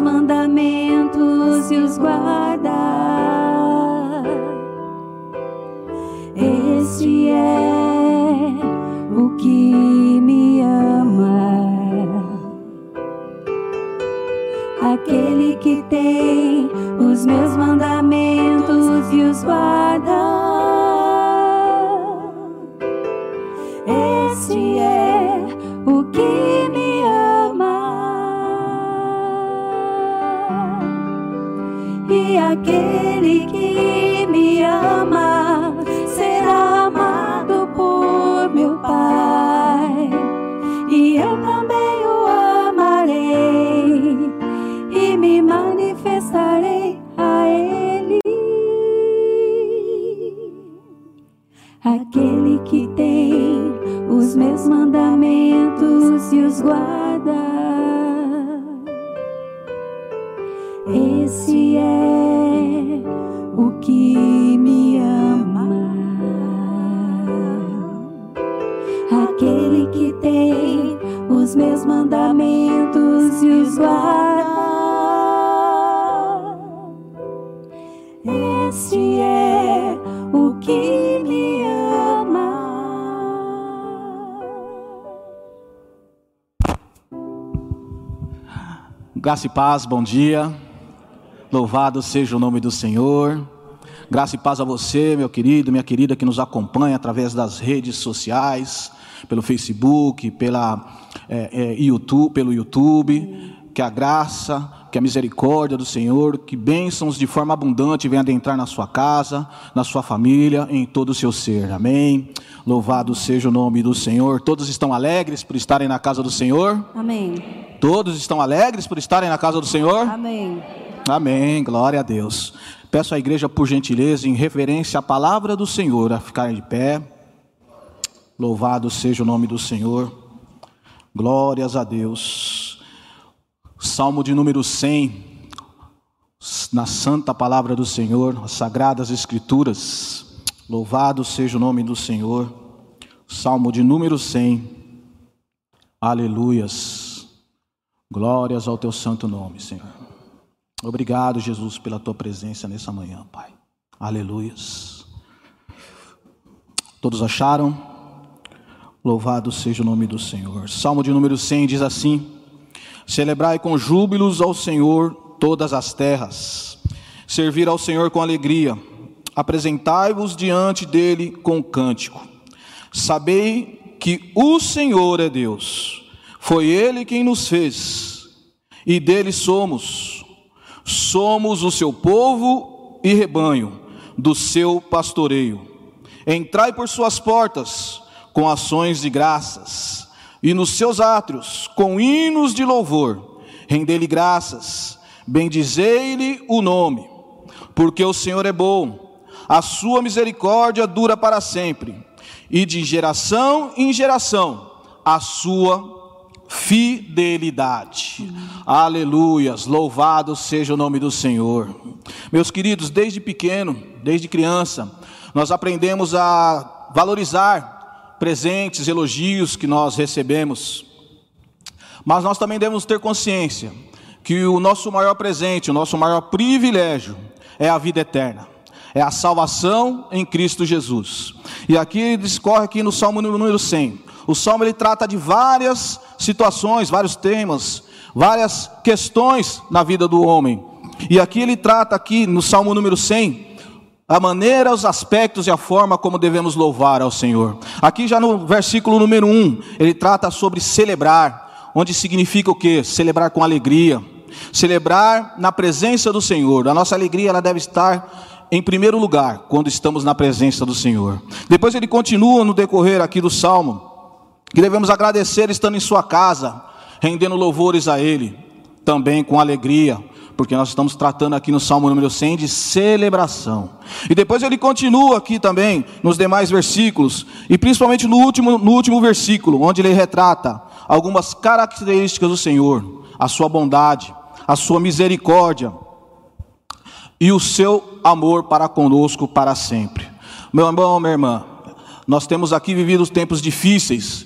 mandamentos e os guarda. Graça e paz, bom dia. Louvado seja o nome do Senhor. Graça e paz a você, meu querido, minha querida, que nos acompanha através das redes sociais, pelo Facebook, pela, é, é, YouTube, pelo YouTube. Que a graça, que a misericórdia do Senhor, que bênçãos de forma abundante venham adentrar na sua casa, na sua família, em todo o seu ser. Amém. Louvado seja o nome do Senhor. Todos estão alegres por estarem na casa do Senhor? Amém. Todos estão alegres por estarem na casa do Senhor? Amém. Amém, glória a Deus. Peço à igreja, por gentileza, em referência à palavra do Senhor, a ficarem de pé. Louvado seja o nome do Senhor. Glórias a Deus. Salmo de número 100, na santa palavra do Senhor, as sagradas escrituras. Louvado seja o nome do Senhor. Salmo de número 100. Aleluias. Glórias ao teu santo nome, Senhor. Obrigado, Jesus, pela tua presença nessa manhã, Pai. Aleluias. Todos acharam? Louvado seja o nome do Senhor. Salmo de número 100 diz assim: Celebrai com júbilos ao Senhor todas as terras, servir ao Senhor com alegria, apresentai-vos diante dele com cântico. Sabei que o Senhor é Deus, foi ele quem nos fez, e dele somos. Somos o seu povo e rebanho do seu pastoreio. Entrai por suas portas com ações de graças, e nos seus átrios com hinos de louvor. Rendei-lhe graças, bendizei-lhe o nome, porque o Senhor é bom, a sua misericórdia dura para sempre, e de geração em geração a sua fidelidade. Aleluias, louvado seja o nome do Senhor. Meus queridos, desde pequeno, desde criança, nós aprendemos a valorizar presentes, elogios que nós recebemos. Mas nós também devemos ter consciência que o nosso maior presente, o nosso maior privilégio é a vida eterna. É a salvação em Cristo Jesus. E aqui discorre aqui no Salmo número 100. O Salmo ele trata de várias situações, vários temas, várias questões na vida do homem. E aqui ele trata aqui no Salmo número 100 a maneira, os aspectos e a forma como devemos louvar ao Senhor. Aqui já no versículo número 1, ele trata sobre celebrar, onde significa o que? Celebrar com alegria. Celebrar na presença do Senhor. A nossa alegria ela deve estar em primeiro lugar quando estamos na presença do Senhor. Depois ele continua no decorrer aqui do salmo que devemos agradecer estando em sua casa, rendendo louvores a ele, também com alegria, porque nós estamos tratando aqui no Salmo número 100 de celebração. E depois ele continua aqui também nos demais versículos, e principalmente no último, no último versículo, onde ele retrata algumas características do Senhor, a sua bondade, a sua misericórdia e o seu amor para conosco para sempre. Meu irmão, minha irmã, nós temos aqui vivido tempos difíceis,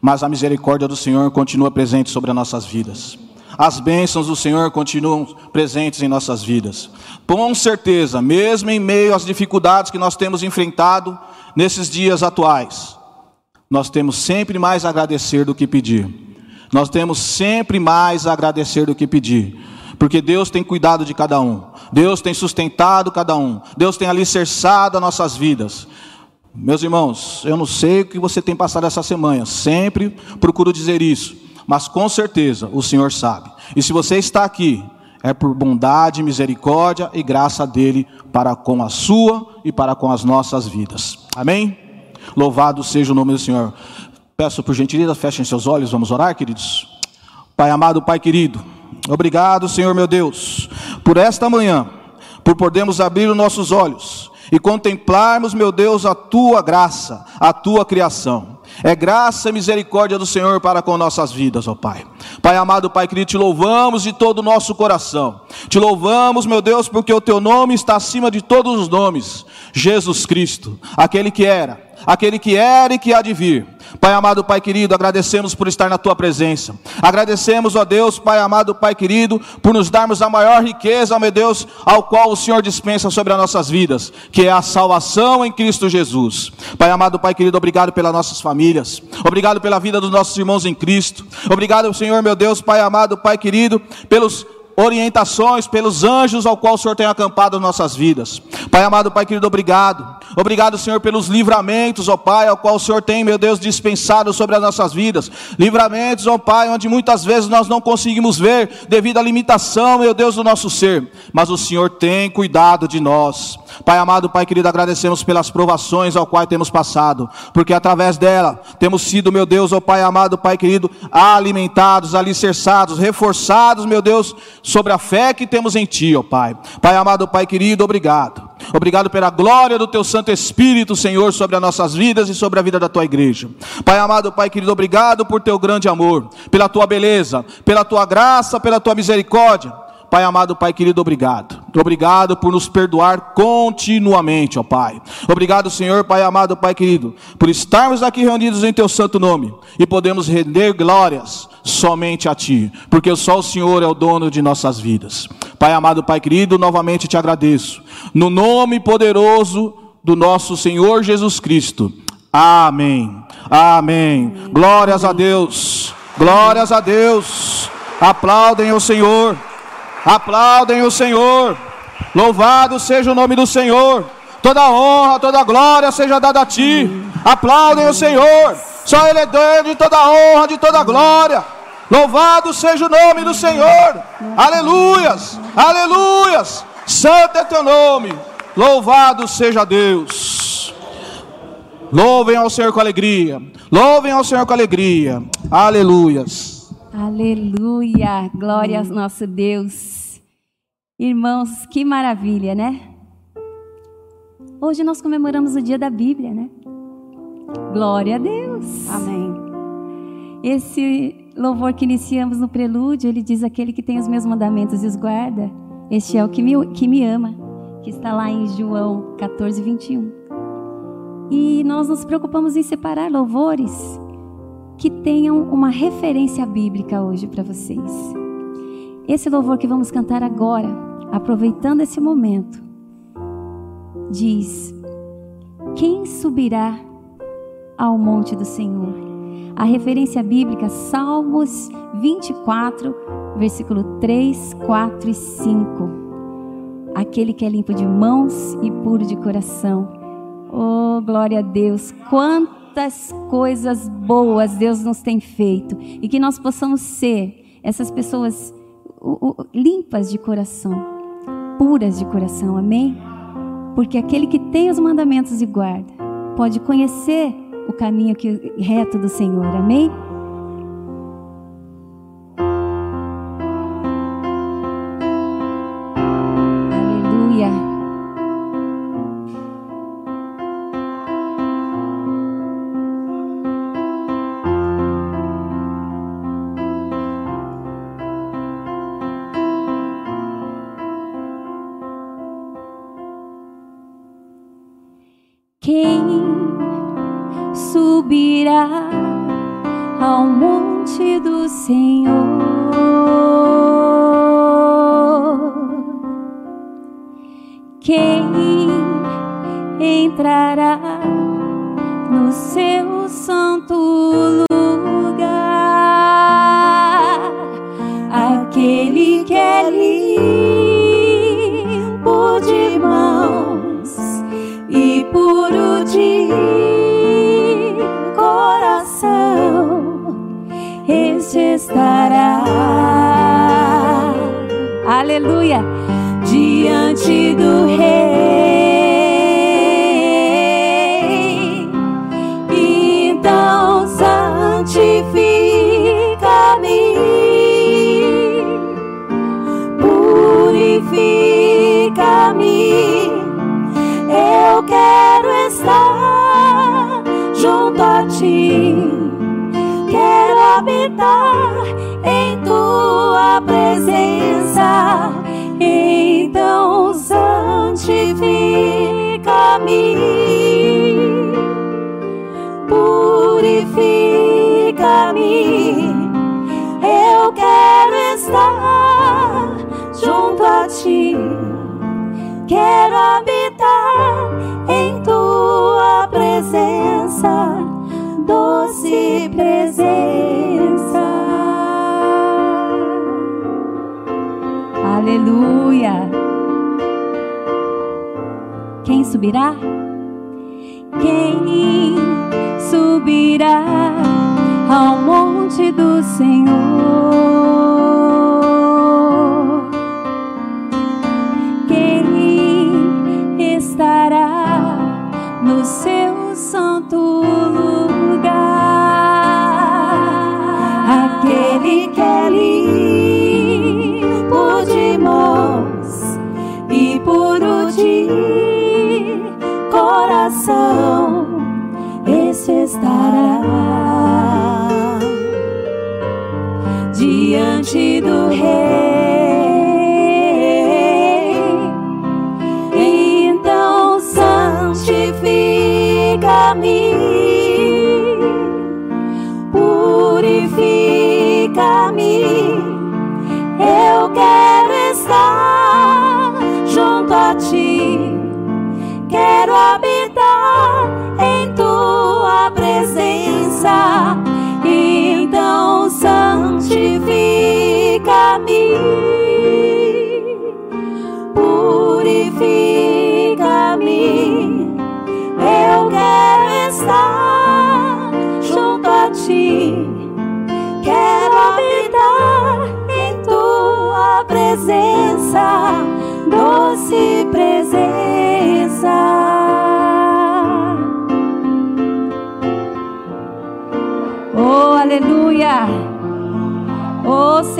mas a misericórdia do Senhor continua presente sobre as nossas vidas. As bênçãos do Senhor continuam presentes em nossas vidas. Com certeza, mesmo em meio às dificuldades que nós temos enfrentado nesses dias atuais, nós temos sempre mais a agradecer do que pedir. Nós temos sempre mais a agradecer do que pedir, porque Deus tem cuidado de cada um, Deus tem sustentado cada um, Deus tem alicerçado as nossas vidas. Meus irmãos, eu não sei o que você tem passado essa semana, sempre procuro dizer isso, mas com certeza o Senhor sabe. E se você está aqui, é por bondade, misericórdia e graça dele para com a sua e para com as nossas vidas. Amém? Louvado seja o nome do Senhor. Peço por gentileza, fechem seus olhos, vamos orar, queridos. Pai amado, Pai querido, obrigado, Senhor meu Deus, por esta manhã, por podermos abrir os nossos olhos e contemplarmos, meu Deus, a tua graça, a tua criação. É graça e misericórdia do Senhor para com nossas vidas, ó Pai. Pai amado, Pai querido, te louvamos de todo o nosso coração. Te louvamos, meu Deus, porque o teu nome está acima de todos os nomes. Jesus Cristo, aquele que era, aquele que era e que há de vir. Pai amado, Pai querido, agradecemos por estar na tua presença. Agradecemos, ó Deus, Pai amado, Pai querido, por nos darmos a maior riqueza, meu Deus, ao qual o Senhor dispensa sobre as nossas vidas, que é a salvação em Cristo Jesus. Pai amado, Pai querido, obrigado pelas nossas famílias. Obrigado pela vida dos nossos irmãos em Cristo. Obrigado, Senhor, meu Deus, Pai amado, Pai querido, pelos orientações, pelos anjos ao qual o Senhor tem acampado as nossas vidas. Pai amado, Pai querido, obrigado. Obrigado, Senhor, pelos livramentos, ó Pai, ao qual o Senhor tem, meu Deus, dispensado sobre as nossas vidas. Livramentos, ó Pai, onde muitas vezes nós não conseguimos ver devido à limitação, meu Deus, do nosso ser. Mas o Senhor tem cuidado de nós. Pai amado, Pai querido, agradecemos pelas provações ao qual temos passado, porque através dela temos sido, meu Deus, ó Pai amado, Pai querido, alimentados, alicerçados, reforçados, meu Deus, sobre a fé que temos em Ti, ó Pai. Pai amado, Pai querido, obrigado. Obrigado pela glória do Teu Santo Espírito, Senhor, sobre as nossas vidas e sobre a vida da Tua igreja. Pai amado, Pai querido, obrigado por Teu grande amor, pela Tua beleza, pela Tua graça, pela Tua misericórdia. Pai amado, Pai querido, obrigado. Obrigado por nos perdoar continuamente, ó Pai. Obrigado, Senhor, Pai amado, Pai querido, por estarmos aqui reunidos em Teu santo nome e podemos render glórias somente a Ti, porque só o Senhor é o dono de nossas vidas. Pai amado, Pai querido, novamente te agradeço. No nome poderoso do nosso Senhor Jesus Cristo. Amém. Amém. Glórias a Deus. Glórias a Deus. Aplaudem o Senhor. Aplaudem o Senhor. Louvado seja o nome do Senhor. Toda honra, toda glória seja dada a ti. Aplaudem o Senhor. Só Ele é Deus de toda honra, de toda glória. Louvado seja o nome do Senhor. Aleluias. Aleluias. Santo é teu nome. Louvado seja Deus. Louvem ao Senhor com alegria. Louvem ao Senhor com alegria. Aleluias. Aleluia, glória ao nosso Deus. Irmãos, que maravilha, né? Hoje nós comemoramos o dia da Bíblia, né? Glória a Deus. Amém. Esse louvor que iniciamos no prelúdio, ele diz: Aquele que tem os meus mandamentos e os guarda, este é o que me, que me ama, que está lá em João 14, 21. E nós nos preocupamos em separar louvores que tenham uma referência bíblica hoje para vocês. Esse louvor que vamos cantar agora, aproveitando esse momento, diz: Quem subirá ao monte do Senhor? A referência bíblica, Salmos 24, versículo 3, 4 e 5. Aquele que é limpo de mãos e puro de coração. Oh, glória a Deus! Quanto quantas coisas boas Deus nos tem feito e que nós possamos ser essas pessoas limpas de coração, puras de coração, amém? Porque aquele que tem os mandamentos e guarda pode conhecer o caminho que, reto do Senhor, amém? ao monte do Senhor. Quem entrará Aleluia! Diante do Rei. Presença. Então santifica-me, purifica-me. Eu quero estar junto a ti. Quero habitar em tua presença, doce presença. Aleluia. Quem subirá? Quem subirá ao monte do Senhor?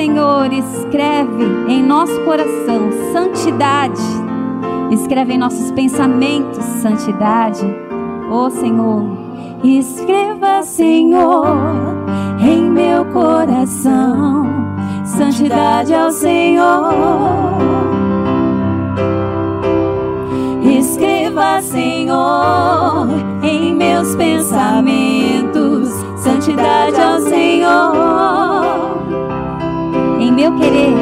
Senhor, escreve em nosso coração santidade. Escreve em nossos pensamentos santidade. Oh, Senhor, escreva, Senhor, em meu coração santidade ao Senhor. Escreva, Senhor, em meus pensamentos, santidade ao Senhor. Em meu querer,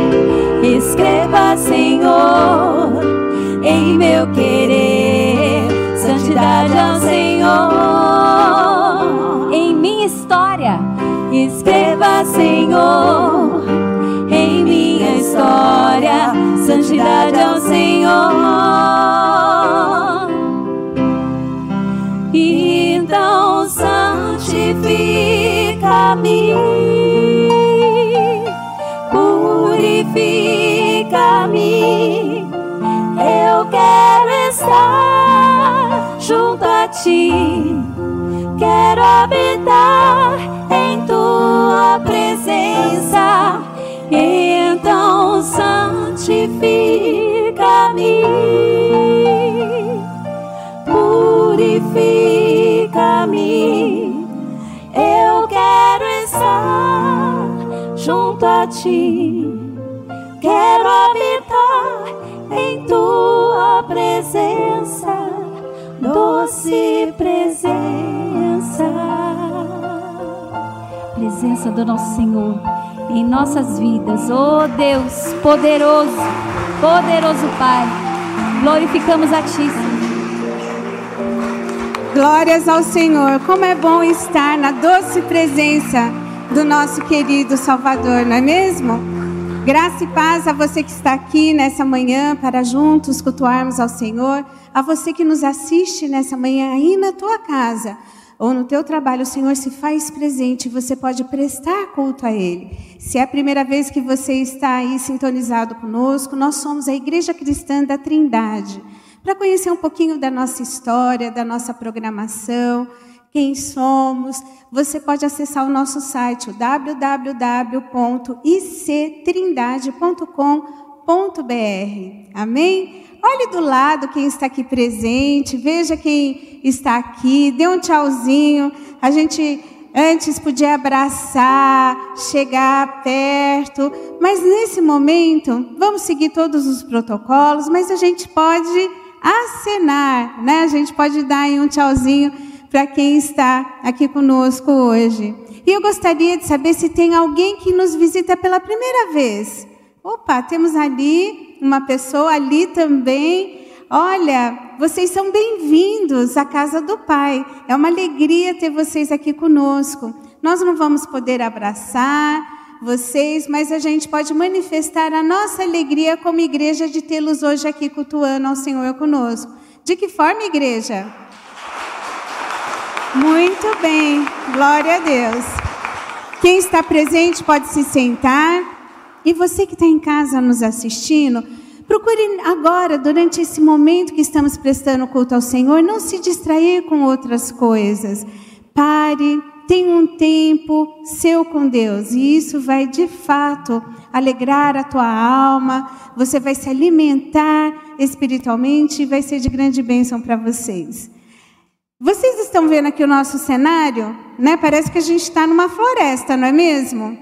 escreva, Senhor, em meu querer, santidade ao Senhor. Em minha história, escreva, Senhor, em minha história, santidade ao Senhor. Então santifica-me, purifica-me. Eu quero estar junto a ti, quero habitar em tua presença. Então santifica-me, purifica-me. Eu quero estar junto a ti, quero habitar em tua presença, doce presença. presença do nosso Senhor em nossas vidas. Oh Deus, poderoso, poderoso Pai, glorificamos a Ti. Glórias ao Senhor. Como é bom estar na doce presença do nosso querido Salvador, não é mesmo? Graça e paz a você que está aqui nessa manhã para juntos cultuarmos ao Senhor, a você que nos assiste nessa manhã aí na tua casa ou no teu trabalho, o Senhor se faz presente, você pode prestar culto a Ele. Se é a primeira vez que você está aí sintonizado conosco, nós somos a Igreja Cristã da Trindade. Para conhecer um pouquinho da nossa história, da nossa programação, quem somos, você pode acessar o nosso site www.ictrindade.com.br. Amém? Olhe do lado quem está aqui presente, veja quem está aqui, dê um tchauzinho. A gente antes podia abraçar, chegar perto, mas nesse momento vamos seguir todos os protocolos, mas a gente pode acenar, né? A gente pode dar um tchauzinho para quem está aqui conosco hoje. E eu gostaria de saber se tem alguém que nos visita pela primeira vez. Opa, temos ali uma pessoa ali também. Olha, vocês são bem-vindos à casa do Pai. É uma alegria ter vocês aqui conosco. Nós não vamos poder abraçar vocês, mas a gente pode manifestar a nossa alegria como igreja de tê-los hoje aqui cultuando ao Senhor conosco. De que forma, igreja? Muito bem, glória a Deus. Quem está presente pode se sentar. E você que está em casa nos assistindo, procure agora, durante esse momento que estamos prestando culto ao Senhor, não se distrair com outras coisas. Pare, tenha um tempo seu com Deus, e isso vai de fato alegrar a tua alma, você vai se alimentar espiritualmente e vai ser de grande bênção para vocês. Vocês estão vendo aqui o nosso cenário? Né? Parece que a gente está numa floresta, não é mesmo?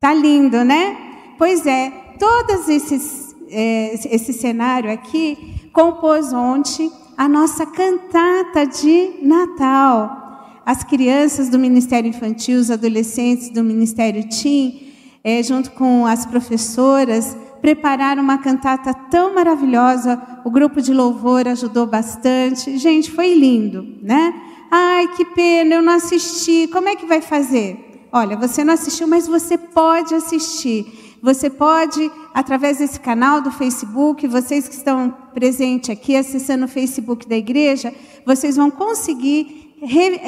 Tá lindo, né? Pois é, todos esses, é, esse cenário aqui compôs ontem a nossa cantata de Natal. As crianças do Ministério Infantil, os adolescentes do Ministério Tim, é, junto com as professoras, prepararam uma cantata tão maravilhosa. O grupo de louvor ajudou bastante. Gente, foi lindo, né? Ai, que pena, eu não assisti. Como é que vai fazer? Olha, você não assistiu, mas você pode assistir. Você pode, através desse canal do Facebook, vocês que estão presentes aqui, acessando o Facebook da igreja, vocês vão conseguir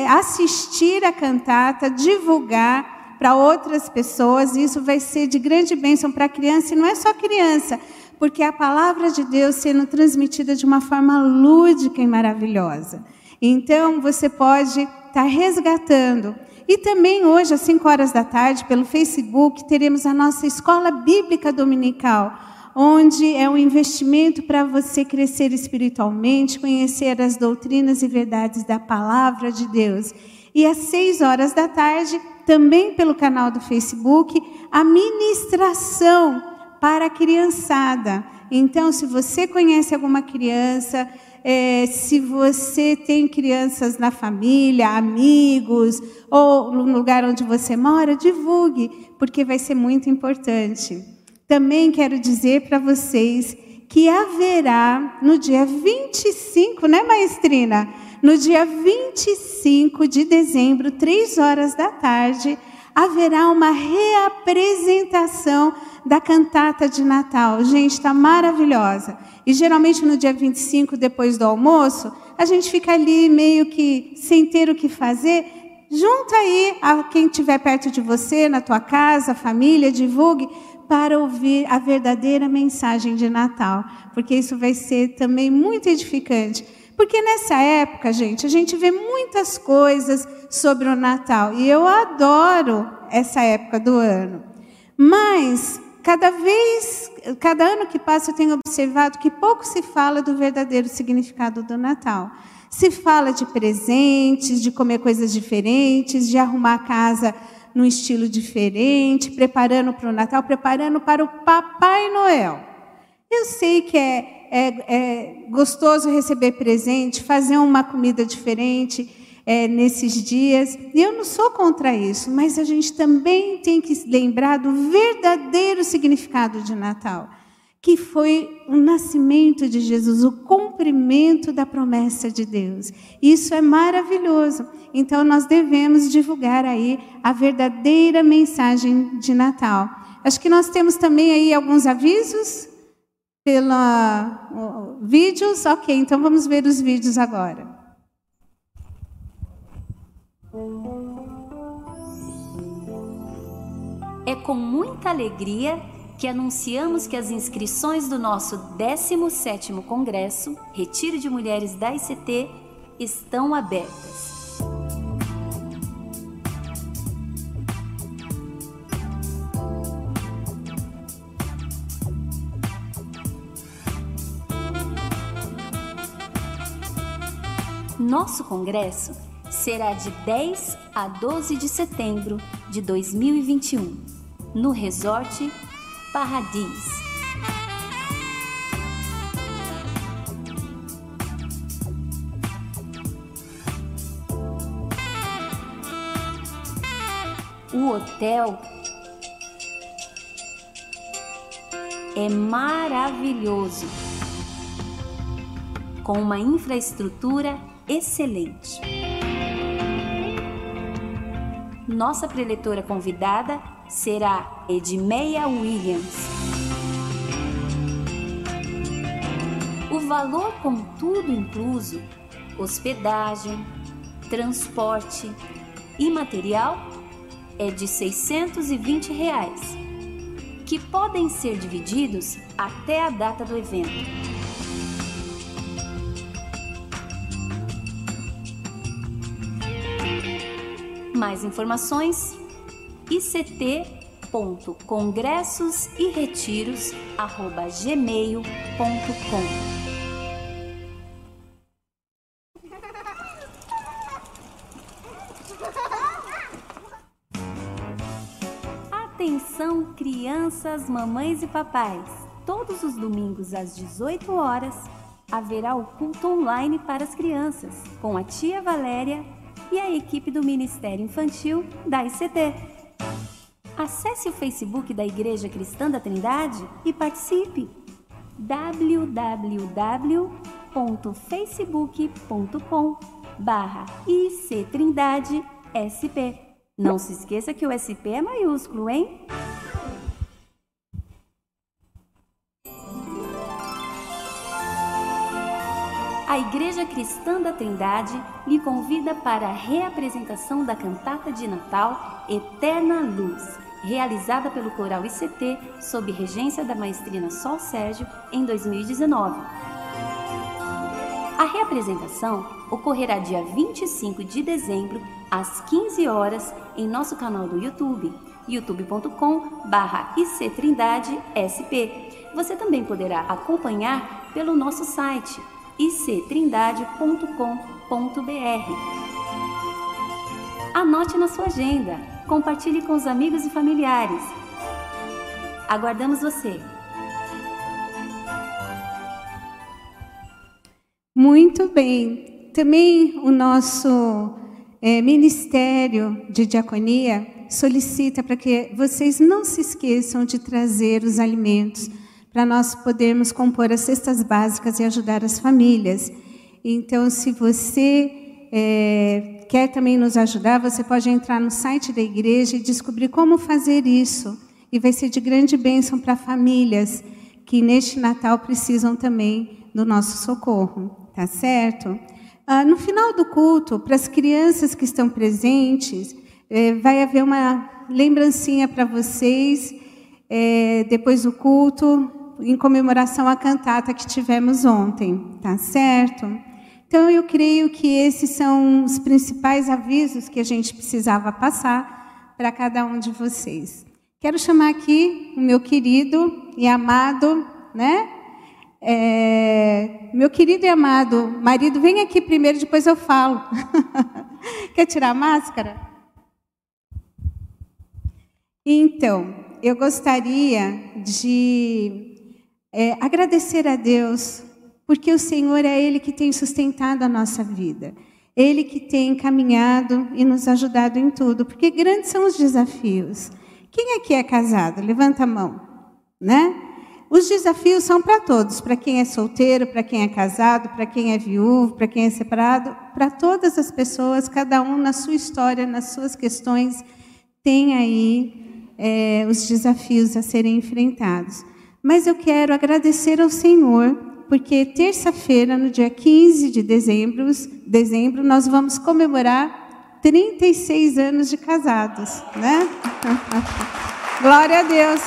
assistir a cantata, divulgar para outras pessoas, e isso vai ser de grande bênção para a criança, e não é só criança, porque é a palavra de Deus sendo transmitida de uma forma lúdica e maravilhosa. Então, você pode estar tá resgatando e também hoje, às 5 horas da tarde, pelo Facebook, teremos a nossa escola bíblica dominical, onde é um investimento para você crescer espiritualmente, conhecer as doutrinas e verdades da palavra de Deus. E às 6 horas da tarde, também pelo canal do Facebook, a ministração para a criançada. Então, se você conhece alguma criança, é, se você tem crianças na família, amigos, ou no lugar onde você mora, divulgue, porque vai ser muito importante. Também quero dizer para vocês que haverá no dia 25, né, maestrina? No dia 25 de dezembro, três horas da tarde, haverá uma reapresentação da cantata de Natal. Gente, está maravilhosa. E geralmente no dia 25, depois do almoço, a gente fica ali meio que sem ter o que fazer. Junta aí a quem estiver perto de você, na tua casa, família, divulgue para ouvir a verdadeira mensagem de Natal, porque isso vai ser também muito edificante. Porque nessa época, gente, a gente vê muitas coisas sobre o Natal e eu adoro essa época do ano. Mas Cada vez, cada ano que passa, eu tenho observado que pouco se fala do verdadeiro significado do Natal. Se fala de presentes, de comer coisas diferentes, de arrumar a casa num estilo diferente, preparando para o Natal, preparando para o Papai Noel. Eu sei que é, é, é gostoso receber presente, fazer uma comida diferente, é, nesses dias. E eu não sou contra isso, mas a gente também tem que lembrar do verdadeiro significado de Natal, que foi o nascimento de Jesus, o cumprimento da promessa de Deus. Isso é maravilhoso. Então nós devemos divulgar aí a verdadeira mensagem de Natal. Acho que nós temos também aí alguns avisos pela vídeos. Ok, então vamos ver os vídeos agora. É com muita alegria que anunciamos que as inscrições do nosso 17º Congresso Retiro de Mulheres da ICT estão abertas. Nosso congresso será de 10 a 12 de setembro de 2021, no Resort Paradis. O hotel é maravilhoso, com uma infraestrutura excelente. Nossa preletora convidada será Edmeia Williams. O valor com tudo incluso, hospedagem, transporte e material é de 620 reais, que podem ser divididos até a data do evento. Mais informações ict.congressosiretiros@gmail.com. Atenção, crianças, mamães e papais! Todos os domingos às 18 horas haverá o culto online para as crianças com a tia Valéria e a equipe do Ministério Infantil da ICT. Acesse o Facebook da Igreja Cristã da Trindade e participe www.facebook.com barra. Não se esqueça que o SP é maiúsculo, hein? A Igreja Cristã da Trindade lhe convida para a reapresentação da cantata de Natal Eterna Luz, realizada pelo Coral ICT sob regência da maestrina Sol Sérgio em 2019. A reapresentação ocorrerá dia 25 de dezembro às 15 horas em nosso canal do YouTube, youtube.com/ictrindadesp. Você também poderá acompanhar pelo nosso site ictrindade.com.br. Anote na sua agenda, compartilhe com os amigos e familiares. Aguardamos você! Muito bem. Também o nosso é, Ministério de Diaconia solicita para que vocês não se esqueçam de trazer os alimentos para nós podermos compor as cestas básicas e ajudar as famílias. Então, se você é, quer também nos ajudar, você pode entrar no site da igreja e descobrir como fazer isso. E vai ser de grande bênção para famílias que neste Natal precisam também do nosso socorro, tá certo? Ah, no final do culto, para as crianças que estão presentes, é, vai haver uma lembrancinha para vocês. É, depois do culto, em comemoração à cantata que tivemos ontem, tá certo? Então eu creio que esses são os principais avisos que a gente precisava passar para cada um de vocês. Quero chamar aqui o meu querido e amado, né? É, meu querido e amado marido, vem aqui primeiro, depois eu falo. Quer tirar a máscara? Então, eu gostaria de é, agradecer a Deus, porque o Senhor é Ele que tem sustentado a nossa vida. Ele que tem caminhado e nos ajudado em tudo, porque grandes são os desafios. Quem aqui é casado? Levanta a mão, né? Os desafios são para todos, para quem é solteiro, para quem é casado, para quem é viúvo, para quem é separado, para todas as pessoas, cada um na sua história, nas suas questões, tem aí é, os desafios a serem enfrentados. Mas eu quero agradecer ao Senhor, porque terça-feira, no dia 15 de dezembro, dezembro, nós vamos comemorar 36 anos de casados, né? Glória a Deus.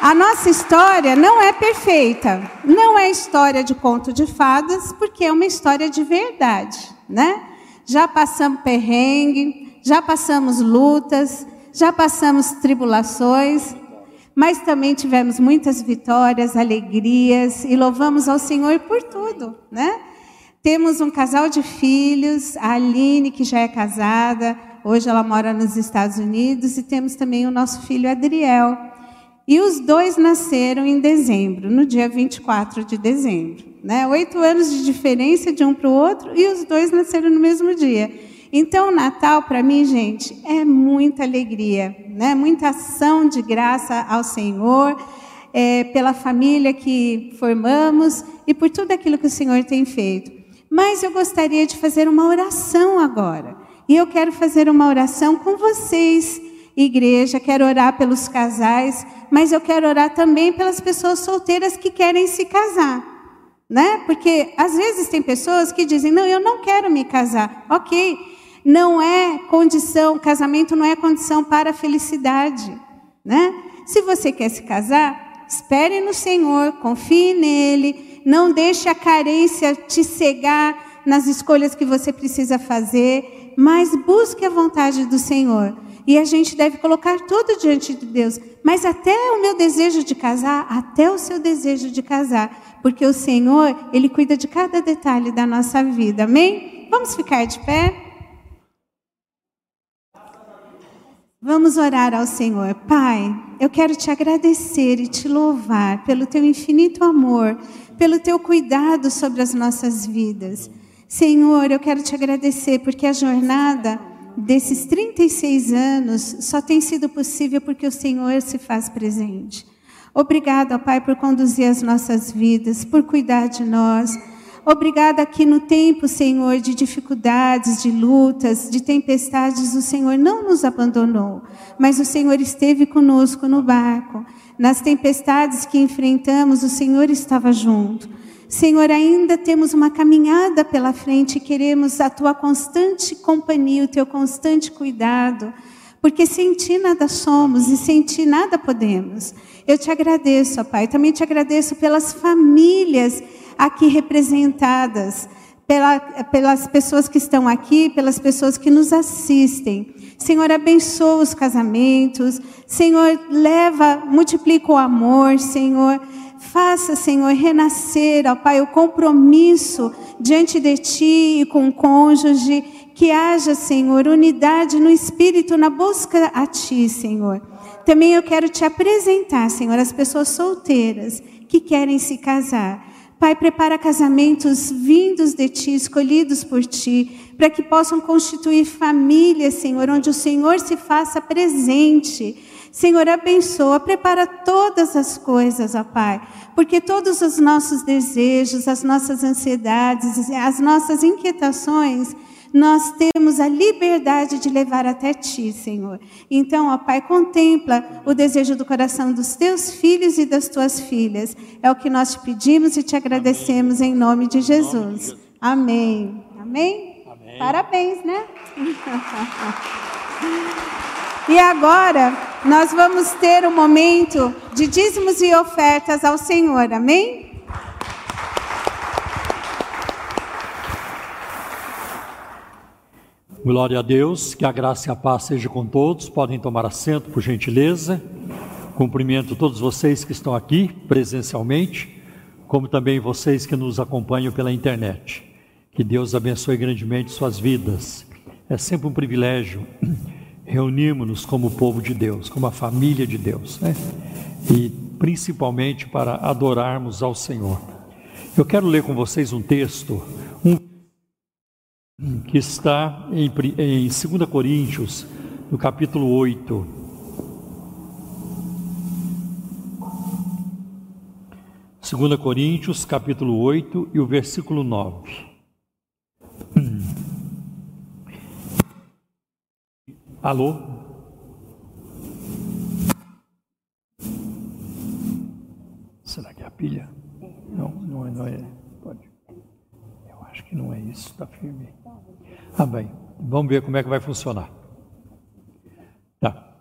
A nossa história não é perfeita, não é história de conto de fadas, porque é uma história de verdade, né? Já passamos perrengue, já passamos lutas, já passamos tribulações, mas também tivemos muitas vitórias, alegrias e louvamos ao Senhor por tudo, né? Temos um casal de filhos, a Aline, que já é casada, hoje ela mora nos Estados Unidos, e temos também o nosso filho Adriel. E os dois nasceram em dezembro, no dia 24 de dezembro. Né? Oito anos de diferença de um para o outro e os dois nasceram no mesmo dia. Então, o Natal, para mim, gente, é muita alegria, né? muita ação de graça ao Senhor, é, pela família que formamos e por tudo aquilo que o Senhor tem feito. Mas eu gostaria de fazer uma oração agora. E eu quero fazer uma oração com vocês igreja, quero orar pelos casais, mas eu quero orar também pelas pessoas solteiras que querem se casar. Né? Porque às vezes tem pessoas que dizem: "Não, eu não quero me casar". OK. Não é condição, casamento não é condição para a felicidade, né? Se você quer se casar, espere no Senhor, confie nele, não deixe a carência te cegar nas escolhas que você precisa fazer, mas busque a vontade do Senhor. E a gente deve colocar tudo diante de Deus. Mas até o meu desejo de casar, até o seu desejo de casar. Porque o Senhor, Ele cuida de cada detalhe da nossa vida. Amém? Vamos ficar de pé? Vamos orar ao Senhor. Pai, eu quero te agradecer e te louvar pelo teu infinito amor, pelo teu cuidado sobre as nossas vidas. Senhor, eu quero te agradecer porque a jornada desses 36 anos só tem sido possível porque o Senhor se faz presente. Obrigada, Pai, por conduzir as nossas vidas, por cuidar de nós. Obrigada que no tempo, Senhor, de dificuldades, de lutas, de tempestades, o Senhor não nos abandonou, mas o Senhor esteve conosco no barco. Nas tempestades que enfrentamos, o Senhor estava junto. Senhor, ainda temos uma caminhada pela frente e queremos a tua constante companhia, o teu constante cuidado, porque sem ti nada somos e sem ti nada podemos. Eu te agradeço, ó Pai, também te agradeço pelas famílias aqui representadas, pela, pelas pessoas que estão aqui, pelas pessoas que nos assistem. Senhor, abençoa os casamentos. Senhor, leva, multiplica o amor, Senhor. Faça, Senhor, renascer, ó Pai, o compromisso diante de Ti e com o cônjuge, que haja, Senhor, unidade no espírito, na busca a Ti, Senhor. Também eu quero te apresentar, Senhor, as pessoas solteiras que querem se casar. Pai, prepara casamentos vindos de Ti, escolhidos por Ti, para que possam constituir famílias, Senhor, onde o Senhor se faça presente. Senhor, abençoa, prepara todas as coisas, ó Pai, porque todos os nossos desejos, as nossas ansiedades, as nossas inquietações, nós temos a liberdade de levar até Ti, Senhor. Então, ó Pai, contempla o desejo do coração dos Teus filhos e das Tuas filhas. É o que nós te pedimos e te agradecemos em nome de Jesus. Amém. Amém? Amém. Parabéns, né? E agora nós vamos ter um momento de dízimos e ofertas ao Senhor, amém? Glória a Deus, que a graça e a paz seja com todos. Podem tomar assento, por gentileza. Cumprimento todos vocês que estão aqui presencialmente, como também vocês que nos acompanham pela internet. Que Deus abençoe grandemente suas vidas. É sempre um privilégio reunimos-nos como povo de Deus, como a família de Deus, né? E principalmente para adorarmos ao Senhor. Eu quero ler com vocês um texto, um que está em, em 2 Coríntios, no capítulo 8. Segunda Coríntios, capítulo 8 e o versículo 9. Alô? Será que é a pilha? Não, não é, não é. Pode. Eu acho que não é isso, está firme. Ah, bem, vamos ver como é que vai funcionar. Tá.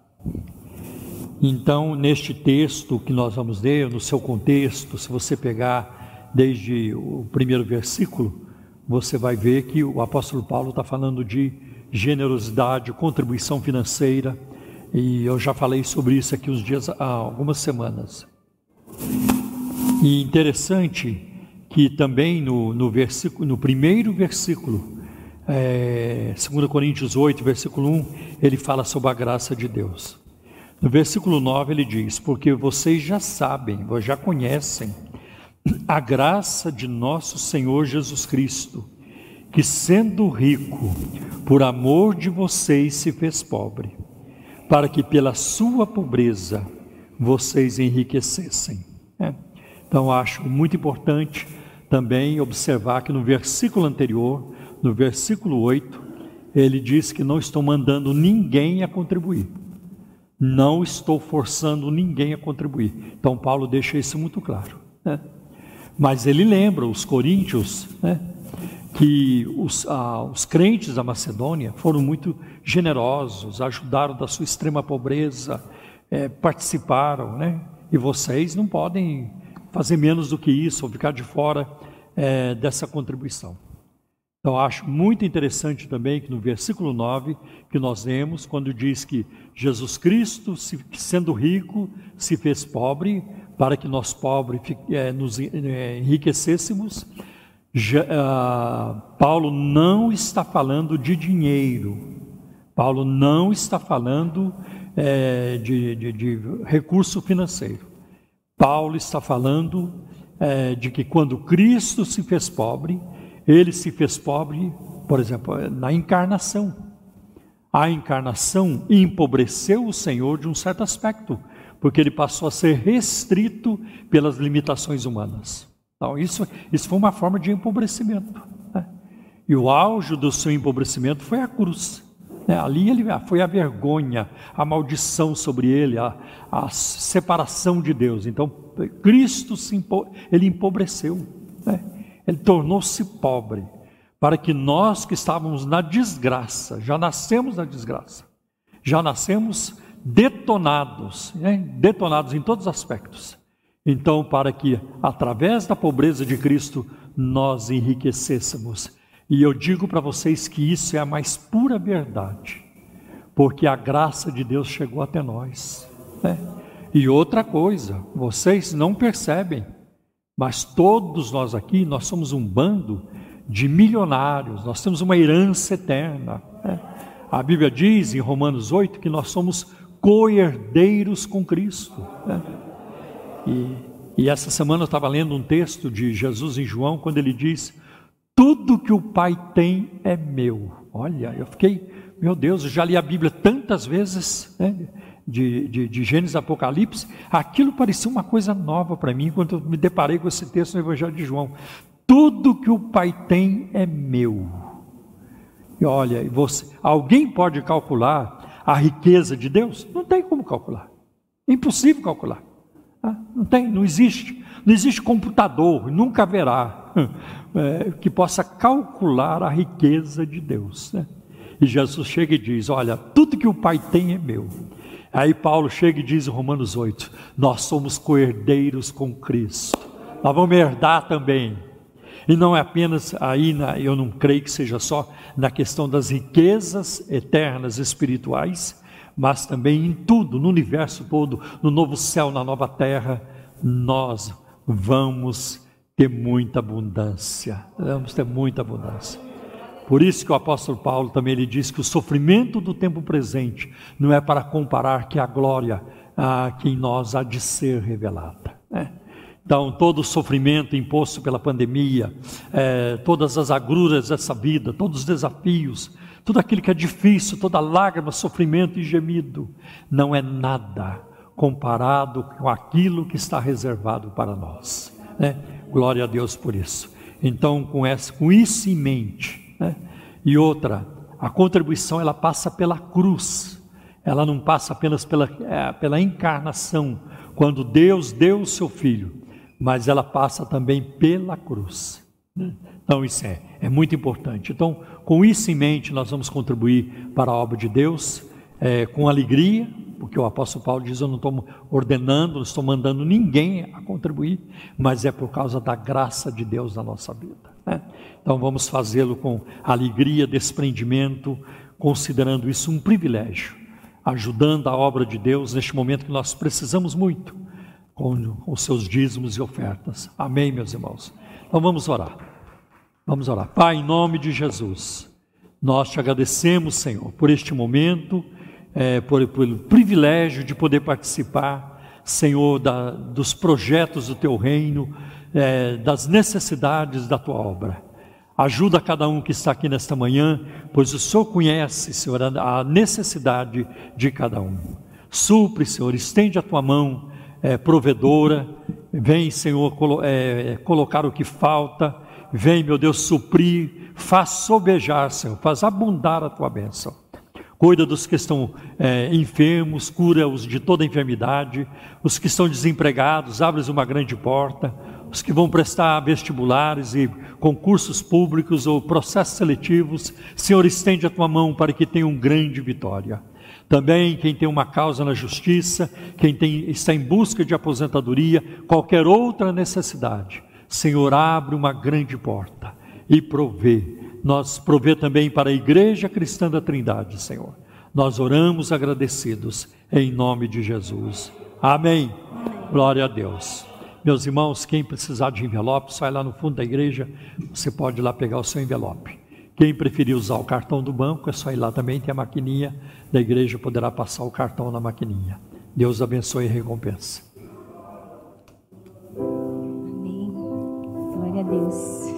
Então, neste texto que nós vamos ler, no seu contexto, se você pegar desde o primeiro versículo, você vai ver que o apóstolo Paulo está falando de generosidade, contribuição financeira, e eu já falei sobre isso aqui uns dias, há algumas semanas. E interessante que também no, no, versículo, no primeiro versículo, é, 2 Coríntios 8, versículo 1, ele fala sobre a graça de Deus. No versículo 9 ele diz: Porque vocês já sabem, já conhecem a graça de nosso Senhor Jesus Cristo, que sendo rico, por amor de vocês se fez pobre, para que pela sua pobreza vocês enriquecessem. É. Então, acho muito importante também observar que no versículo anterior, no versículo 8, ele diz que não estou mandando ninguém a contribuir. Não estou forçando ninguém a contribuir. Então, Paulo deixa isso muito claro. Né? Mas ele lembra os coríntios né, que os, ah, os crentes da Macedônia foram muito generosos, ajudaram da sua extrema pobreza, é, participaram, né? E vocês não podem fazer menos do que isso ou ficar de fora é, dessa contribuição. Então, acho muito interessante também que no versículo 9, que nós lemos, quando diz que Jesus Cristo, sendo rico, se fez pobre, para que nós pobres é, nos é, enriquecêssemos, uh, Paulo não está falando de dinheiro, Paulo não está falando é, de, de, de recurso financeiro. Paulo está falando de que quando Cristo se fez pobre, ele se fez pobre, por exemplo, na encarnação. A encarnação empobreceu o Senhor de um certo aspecto, porque ele passou a ser restrito pelas limitações humanas. Então, isso, isso foi uma forma de empobrecimento. Né? E o auge do seu empobrecimento foi a cruz. Né? Ali ele, foi a vergonha, a maldição sobre ele, a, a separação de Deus. Então, Cristo se empo, ele empobreceu, né? Ele tornou-se pobre, para que nós que estávamos na desgraça, já nascemos na desgraça, já nascemos detonados, né? detonados em todos os aspectos. Então, para que através da pobreza de Cristo nós enriquecêssemos e eu digo para vocês que isso é a mais pura verdade, porque a graça de Deus chegou até nós. Né? E outra coisa, vocês não percebem, mas todos nós aqui, nós somos um bando de milionários, nós temos uma herança eterna. Né? A Bíblia diz em Romanos 8 que nós somos co-herdeiros com Cristo. Né? E, e essa semana eu estava lendo um texto de Jesus em João, quando ele diz tudo que o Pai tem é meu. Olha, eu fiquei, meu Deus, eu já li a Bíblia tantas vezes, né, de, de, de Gênesis Apocalipse, aquilo parecia uma coisa nova para mim quando me deparei com esse texto no Evangelho de João. Tudo que o Pai tem é meu. E olha, você, alguém pode calcular a riqueza de Deus? Não tem como calcular. Impossível calcular. Ah, não tem, não existe. Não existe computador, nunca haverá é, que possa calcular a riqueza de Deus. Né? E Jesus chega e diz: Olha, tudo que o Pai tem é meu. Aí Paulo chega e diz em Romanos 8: Nós somos coerdeiros com Cristo, nós vamos herdar também. E não é apenas aí, na, eu não creio que seja só na questão das riquezas eternas espirituais, mas também em tudo, no universo todo, no novo céu, na nova terra, nós vamos ter muita abundância. Vamos ter muita abundância. Por isso que o apóstolo Paulo também ele diz que o sofrimento do tempo presente não é para comparar que a glória ah, que nós há de ser revelada. Né? Então, todo o sofrimento imposto pela pandemia, é, todas as agruras dessa vida, todos os desafios, tudo aquilo que é difícil, toda lágrima, sofrimento e gemido, não é nada comparado com aquilo que está reservado para nós. Né? Glória a Deus por isso. Então, com, essa, com isso em mente, né? e outra, a contribuição ela passa pela cruz, ela não passa apenas pela, é, pela encarnação, quando Deus deu o seu Filho, mas ela passa também pela cruz. Né? Então, isso é, é muito importante. Então, com isso em mente, nós vamos contribuir para a obra de Deus é, com alegria, porque o apóstolo Paulo diz: Eu não estou ordenando, não estou mandando ninguém a contribuir, mas é por causa da graça de Deus na nossa vida. Né? Então, vamos fazê-lo com alegria, desprendimento, considerando isso um privilégio, ajudando a obra de Deus neste momento que nós precisamos muito com os seus dízimos e ofertas. Amém, meus irmãos? Então vamos orar. Vamos orar. Pai, em nome de Jesus, nós te agradecemos, Senhor, por este momento, é, por, pelo privilégio de poder participar, Senhor, da, dos projetos do teu reino, é, das necessidades da tua obra. Ajuda cada um que está aqui nesta manhã, pois o Senhor conhece, Senhor, a necessidade de cada um. Supre, Senhor, estende a tua mão é, provedora. Vem, Senhor, colo é, colocar o que falta. Vem, meu Deus, suprir. Faz sobejar, Senhor. Faz abundar a tua bênção. Cuida dos que estão é, enfermos, cura-os de toda enfermidade. Os que estão desempregados, abre uma grande porta. Os que vão prestar vestibulares e concursos públicos ou processos seletivos, Senhor, estende a tua mão para que tenham grande vitória. Também quem tem uma causa na justiça, quem tem, está em busca de aposentadoria, qualquer outra necessidade, Senhor, abre uma grande porta e provê. Nós provê também para a Igreja Cristã da Trindade, Senhor. Nós oramos agradecidos em nome de Jesus. Amém. Glória a Deus. Meus irmãos, quem precisar de envelope, sai lá no fundo da igreja, você pode ir lá pegar o seu envelope. Quem preferir usar o cartão do banco, é só ir lá também, tem a maquininha da igreja, poderá passar o cartão na maquininha. Deus abençoe e recompensa. Amém. Glória a Deus.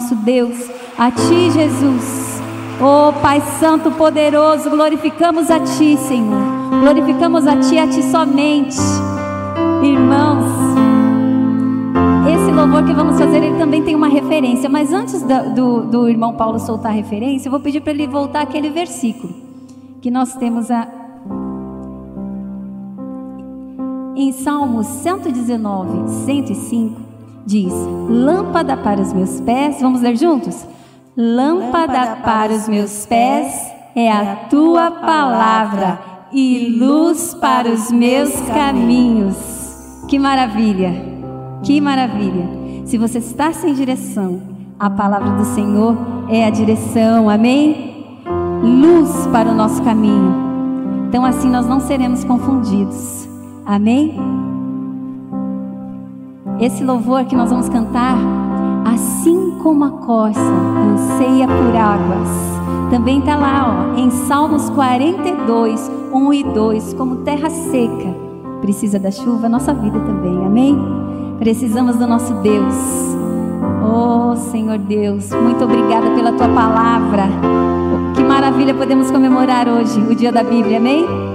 Nosso Deus. A ti, Jesus. Oh Pai Santo poderoso, glorificamos a Ti, Senhor. Glorificamos a Ti, a Ti somente. Irmãos, esse louvor que vamos fazer, ele também tem uma referência. Mas antes da- do, do irmão Paulo soltar a referência, eu vou pedir para ele voltar aquele versículo que nós temos a, em Salmos 119, 105, diz: Lâmpada para os meus pés, vamos ler juntos? Lâmpada para os meus pés é a tua palavra e luz para os meus caminhos. Que maravilha! Que maravilha! Se você está sem direção, a palavra do Senhor é a direção, amém? Luz para o nosso caminho. Então, assim nós não seremos confundidos, amém? Esse louvor que nós vamos cantar, assim como a corça anseia por águas, também está lá, ó, em Salmos 42, 1 e 2, como terra seca precisa da chuva, nossa vida também, amém? Precisamos do nosso Deus. Oh, Senhor Deus, muito obrigada pela tua palavra. Que maravilha podemos comemorar hoje, o dia da Bíblia, amém?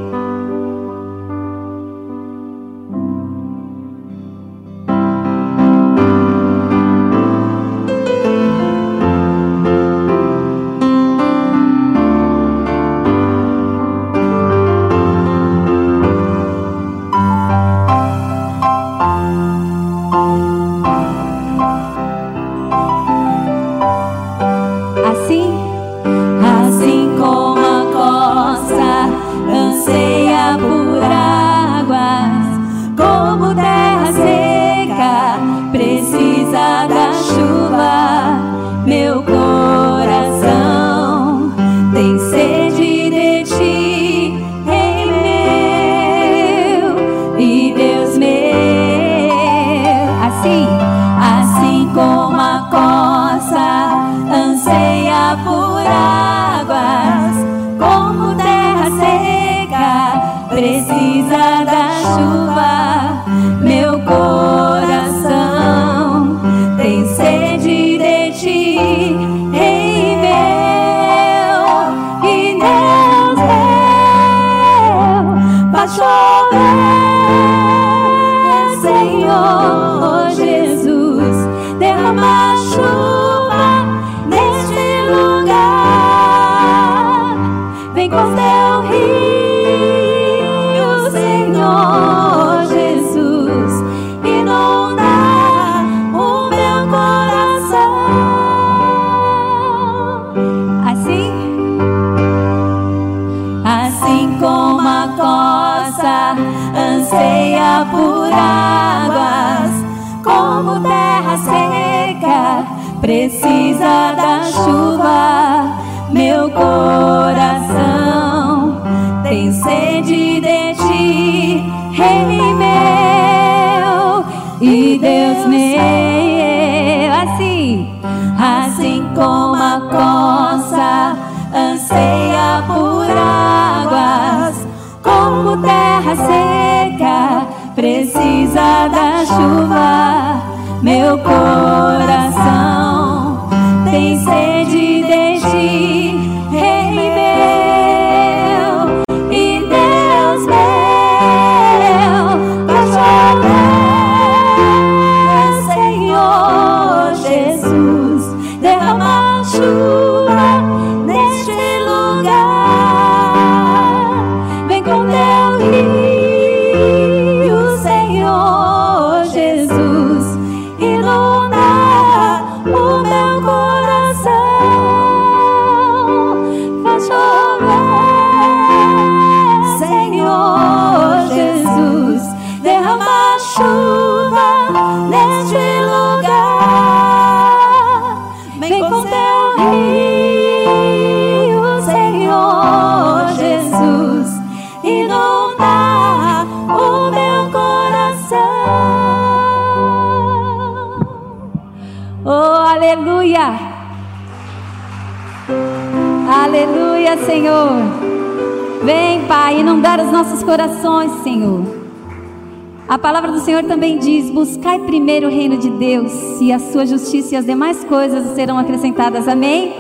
Sua justiça e as demais coisas serão acrescentadas. Amém?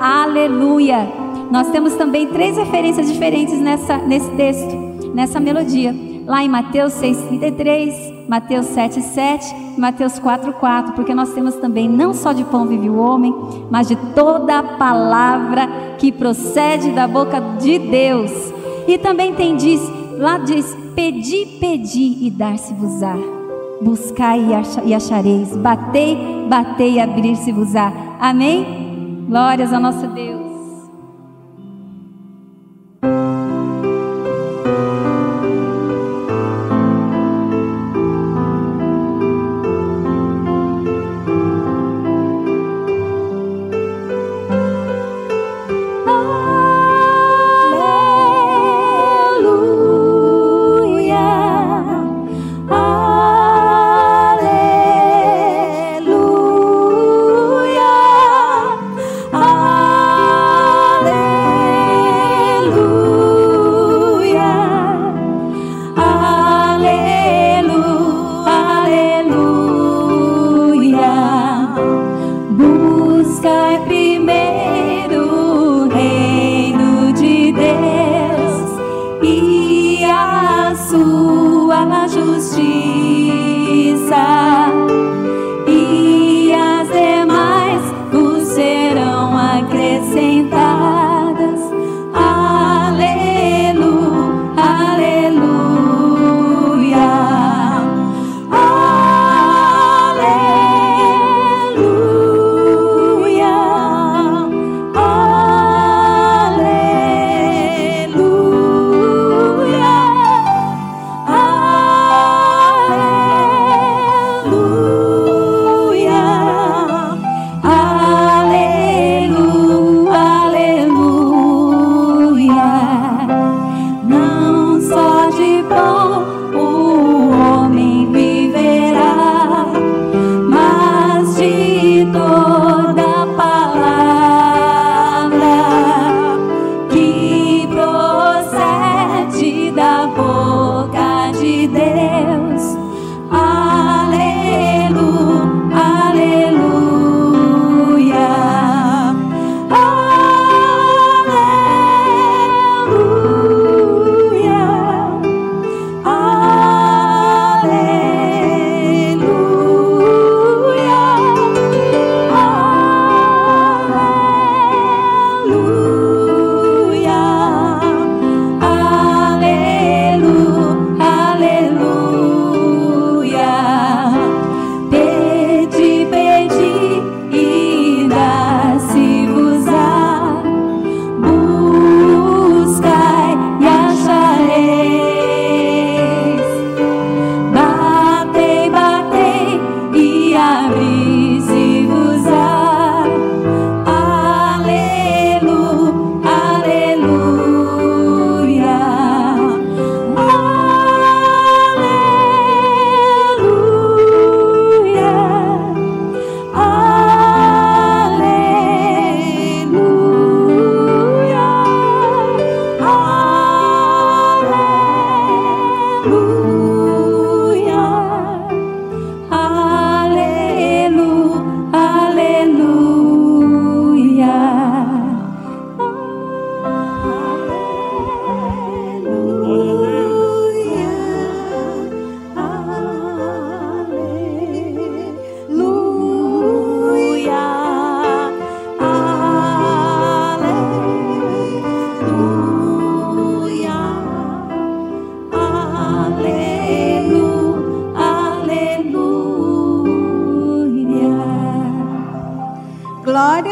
Aleluia. Nós temos também três referências diferentes nessa, nesse texto, nessa melodia. Lá em Mateus 6,33, Mateus 7, 7, Mateus 4, 4, porque nós temos também não só de pão vive o homem, mas de toda a palavra que procede da boca de Deus. E também tem diz, lá diz, pedi, pedi e dar-se-vos-á. Buscai e achareis, batei, batei e abrir-se-vos-á. Amém? Glórias ao nosso Deus.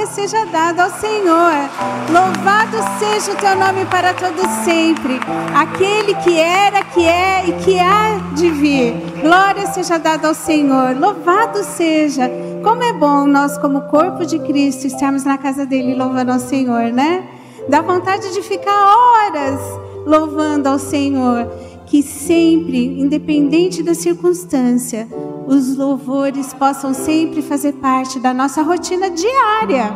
Seja dado ao Senhor. Louvado seja o teu nome para todos sempre. Aquele que era, que é e que há de vir. Glória seja dada ao Senhor. Louvado seja. Como é bom nós, como corpo de Cristo, estarmos na casa dele louvando ao Senhor, né? Dá vontade de ficar horas louvando ao Senhor. Que sempre, independente da circunstância, os louvores possam sempre fazer parte da nossa rotina diária.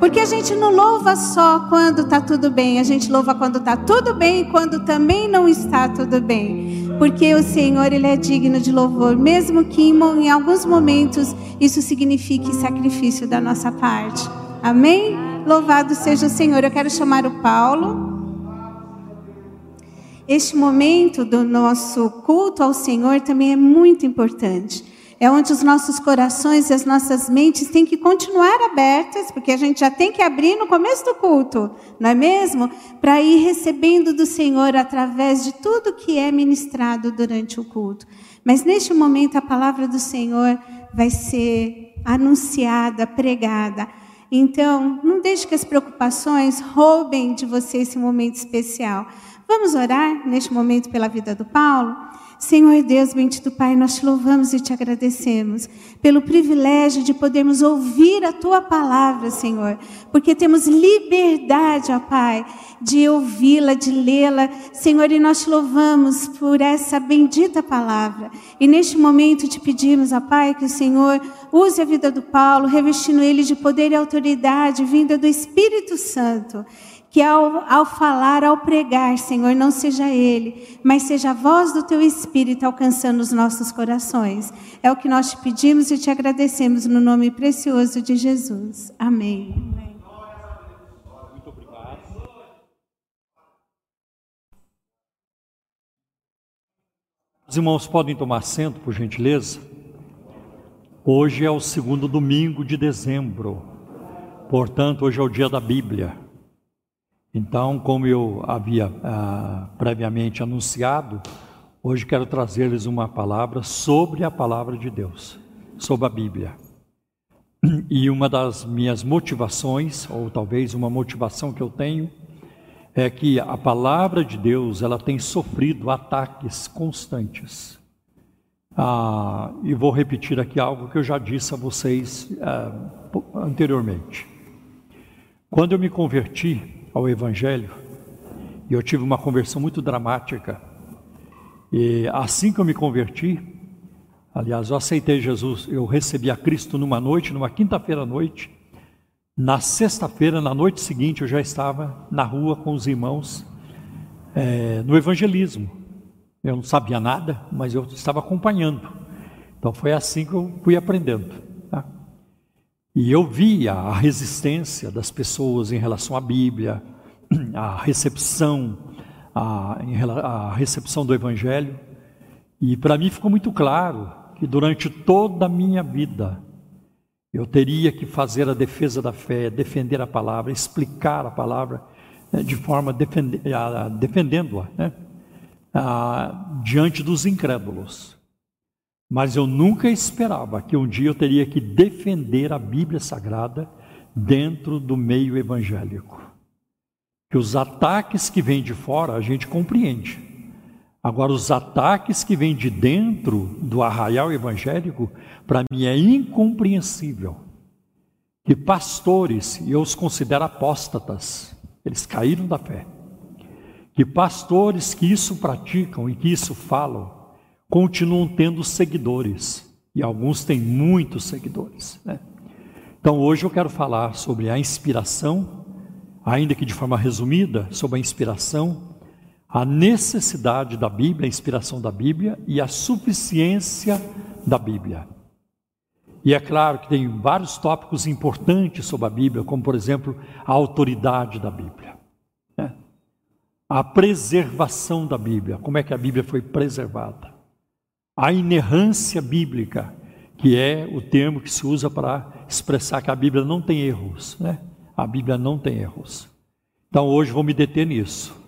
Porque a gente não louva só quando está tudo bem, a gente louva quando está tudo bem e quando também não está tudo bem. Porque o Senhor, Ele é digno de louvor, mesmo que em alguns momentos isso signifique sacrifício da nossa parte. Amém? Louvado seja o Senhor. Eu quero chamar o Paulo. Este momento do nosso culto ao Senhor também é muito importante. É onde os nossos corações e as nossas mentes têm que continuar abertas, porque a gente já tem que abrir no começo do culto, não é mesmo? Para ir recebendo do Senhor através de tudo que é ministrado durante o culto. Mas neste momento a palavra do Senhor vai ser anunciada, pregada. Então, não deixe que as preocupações roubem de você esse momento especial. Vamos orar neste momento pela vida do Paulo? Senhor Deus, bendito Pai, nós te louvamos e te agradecemos pelo privilégio de podermos ouvir a tua palavra, Senhor, porque temos liberdade, ó Pai, de ouvi-la, de lê-la, Senhor, e nós te louvamos por essa bendita palavra. E neste momento te pedimos, ó Pai, que o Senhor use a vida do Paulo, revestindo ele de poder e autoridade vinda do Espírito Santo que ao, ao falar, ao pregar, Senhor, não seja Ele, mas seja a voz do Teu Espírito alcançando os nossos corações. É o que nós te pedimos e te agradecemos no nome precioso de Jesus. Amém. Muito obrigado. Os irmãos podem tomar assento, por gentileza? Hoje é o segundo domingo de dezembro, portanto, hoje é o dia da Bíblia. Então, como eu havia ah, previamente anunciado, hoje quero trazer-lhes uma palavra sobre a palavra de Deus, sobre a Bíblia. E uma das minhas motivações, ou talvez uma motivação que eu tenho, é que a palavra de Deus ela tem sofrido ataques constantes. Ah, e vou repetir aqui algo que eu já disse a vocês ah, anteriormente. Quando eu me converti, ao Evangelho. E eu tive uma conversão muito dramática. E assim que eu me converti, aliás, eu aceitei Jesus, eu recebi a Cristo numa noite, numa quinta-feira à noite. Na sexta-feira, na noite seguinte, eu já estava na rua com os irmãos é, no evangelismo. Eu não sabia nada, mas eu estava acompanhando. Então foi assim que eu fui aprendendo. E eu via a resistência das pessoas em relação à Bíblia, a recepção, a, a recepção do Evangelho. E para mim ficou muito claro que durante toda a minha vida eu teria que fazer a defesa da fé, defender a palavra, explicar a palavra né, de forma defendendo-a né, diante dos incrédulos. Mas eu nunca esperava que um dia eu teria que defender a Bíblia Sagrada dentro do meio evangélico. Que os ataques que vêm de fora a gente compreende. Agora, os ataques que vêm de dentro do arraial evangélico, para mim é incompreensível. Que pastores, e eu os considero apóstatas, eles caíram da fé. Que pastores que isso praticam e que isso falam, continuam tendo seguidores, e alguns têm muitos seguidores. Né? Então hoje eu quero falar sobre a inspiração, ainda que de forma resumida, sobre a inspiração, a necessidade da Bíblia, a inspiração da Bíblia e a suficiência da Bíblia. E é claro que tem vários tópicos importantes sobre a Bíblia, como por exemplo a autoridade da Bíblia, né? a preservação da Bíblia, como é que a Bíblia foi preservada, a inerrância bíblica, que é o termo que se usa para expressar que a Bíblia não tem erros, né? A Bíblia não tem erros. Então hoje vou me deter nisso.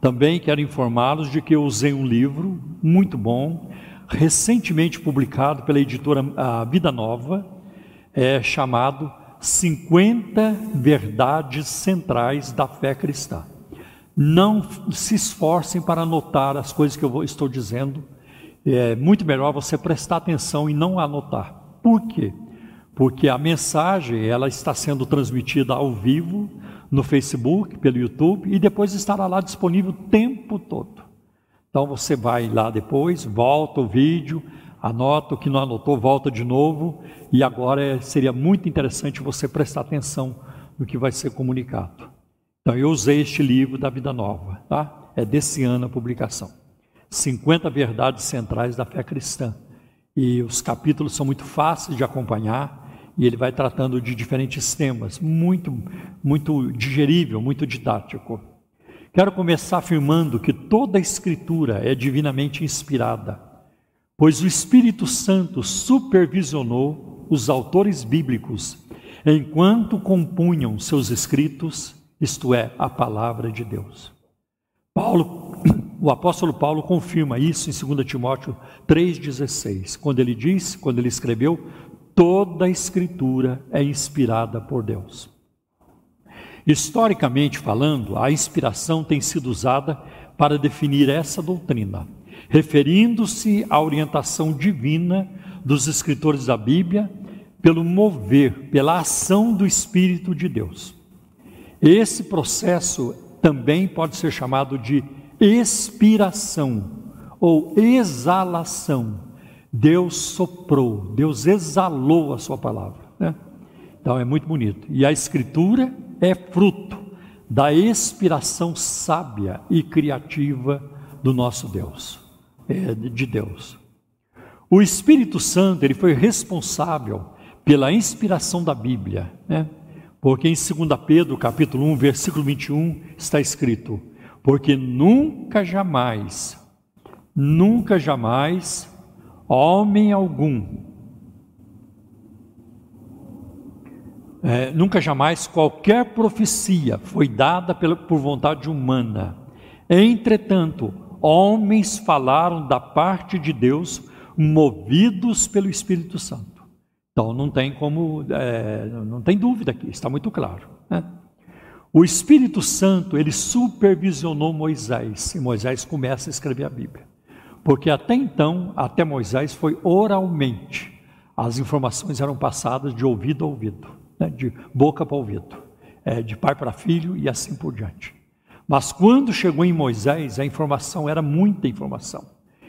Também quero informá-los de que eu usei um livro muito bom, recentemente publicado pela editora a Vida Nova, é chamado 50 Verdades Centrais da Fé Cristã. Não se esforcem para anotar as coisas que eu estou dizendo, é muito melhor você prestar atenção e não anotar. Por quê? Porque a mensagem ela está sendo transmitida ao vivo no Facebook, pelo YouTube e depois estará lá disponível o tempo todo. Então você vai lá depois, volta o vídeo, anota o que não anotou, volta de novo e agora é, seria muito interessante você prestar atenção no que vai ser comunicado. Então eu usei este livro da Vida Nova, tá? É desse ano a publicação. 50 verdades centrais da fé cristã. E os capítulos são muito fáceis de acompanhar e ele vai tratando de diferentes temas, muito muito digerível, muito didático. Quero começar afirmando que toda a escritura é divinamente inspirada, pois o Espírito Santo supervisionou os autores bíblicos enquanto compunham seus escritos, isto é, a palavra de Deus. Paulo, o apóstolo Paulo confirma isso em 2 Timóteo 3,16, quando ele diz, quando ele escreveu, toda a escritura é inspirada por Deus. Historicamente falando, a inspiração tem sido usada para definir essa doutrina, referindo-se à orientação divina dos escritores da Bíblia pelo mover, pela ação do Espírito de Deus. Esse processo também pode ser chamado de expiração ou exalação. Deus soprou, Deus exalou a sua palavra. Né? Então é muito bonito. E a Escritura é fruto da expiração sábia e criativa do nosso Deus, é, de Deus. O Espírito Santo ele foi responsável pela inspiração da Bíblia, né? Porque em 2 Pedro, capítulo 1, versículo 21, está escrito: Porque nunca jamais, nunca jamais, homem algum, é, nunca jamais qualquer profecia foi dada pela, por vontade humana. Entretanto, homens falaram da parte de Deus, movidos pelo Espírito Santo. Então não tem como, é, não tem dúvida aqui, está muito claro. Né? O Espírito Santo ele supervisionou Moisés e Moisés começa a escrever a Bíblia, porque até então, até Moisés foi oralmente, as informações eram passadas de ouvido a ouvido, né? de boca para ouvido, é, de pai para filho e assim por diante. Mas quando chegou em Moisés, a informação era muita informação.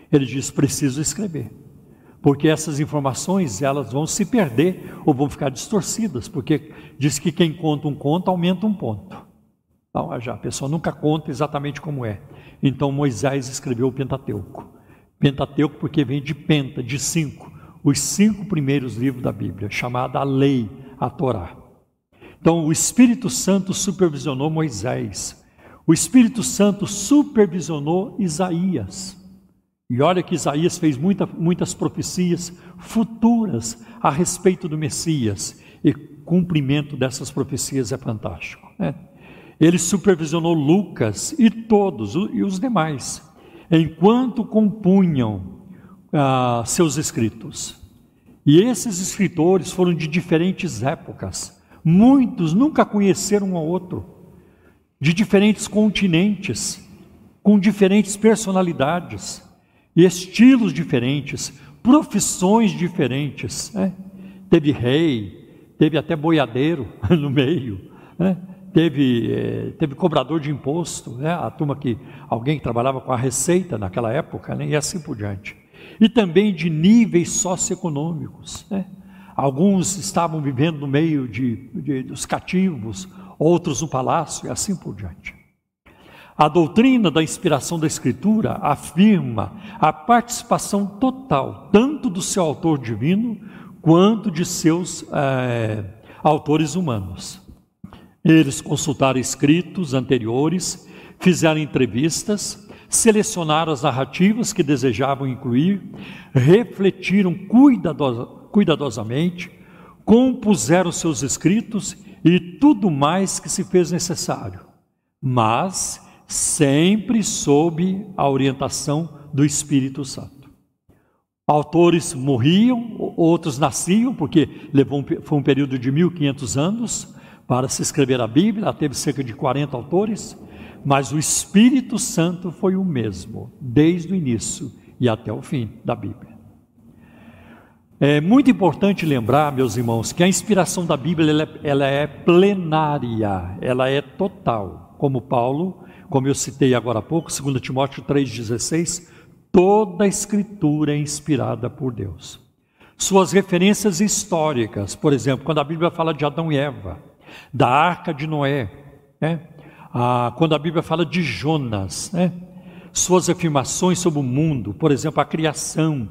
Ele diz: preciso escrever porque essas informações elas vão se perder ou vão ficar distorcidas, porque diz que quem conta um conto aumenta um ponto. Então, já, a pessoa nunca conta exatamente como é. Então Moisés escreveu o Pentateuco. Pentateuco porque vem de penta, de cinco, os cinco primeiros livros da Bíblia, chamada a lei, a Torá. Então o Espírito Santo supervisionou Moisés. O Espírito Santo supervisionou Isaías. E olha que Isaías fez muita, muitas profecias futuras a respeito do Messias, e cumprimento dessas profecias é fantástico. Né? Ele supervisionou Lucas e todos, e os demais, enquanto compunham ah, seus escritos. E esses escritores foram de diferentes épocas, muitos nunca conheceram um ao outro, de diferentes continentes, com diferentes personalidades estilos diferentes, profissões diferentes. Né? Teve rei, teve até boiadeiro no meio, né? teve, eh, teve cobrador de imposto, né? a turma que alguém que trabalhava com a receita naquela época, né? e assim por diante. E também de níveis socioeconômicos. Né? Alguns estavam vivendo no meio de, de, dos cativos, outros no palácio, e assim por diante. A doutrina da inspiração da Escritura afirma a participação total, tanto do seu autor divino, quanto de seus é, autores humanos. Eles consultaram escritos anteriores, fizeram entrevistas, selecionaram as narrativas que desejavam incluir, refletiram cuidadosamente, compuseram seus escritos e tudo mais que se fez necessário, mas sempre sob a orientação do Espírito Santo. Autores morriam, outros nasciam, porque levou um, foi um período de 1500 anos para se escrever a Bíblia, ela teve cerca de 40 autores, mas o Espírito Santo foi o mesmo, desde o início e até o fim da Bíblia. É muito importante lembrar, meus irmãos, que a inspiração da Bíblia ela é, é plenária, ela é total. Como Paulo, como eu citei agora há pouco, 2 Timóteo 3,16, toda a escritura é inspirada por Deus. Suas referências históricas, por exemplo, quando a Bíblia fala de Adão e Eva, da arca de Noé, né? ah, quando a Bíblia fala de Jonas, né? suas afirmações sobre o mundo, por exemplo, a criação,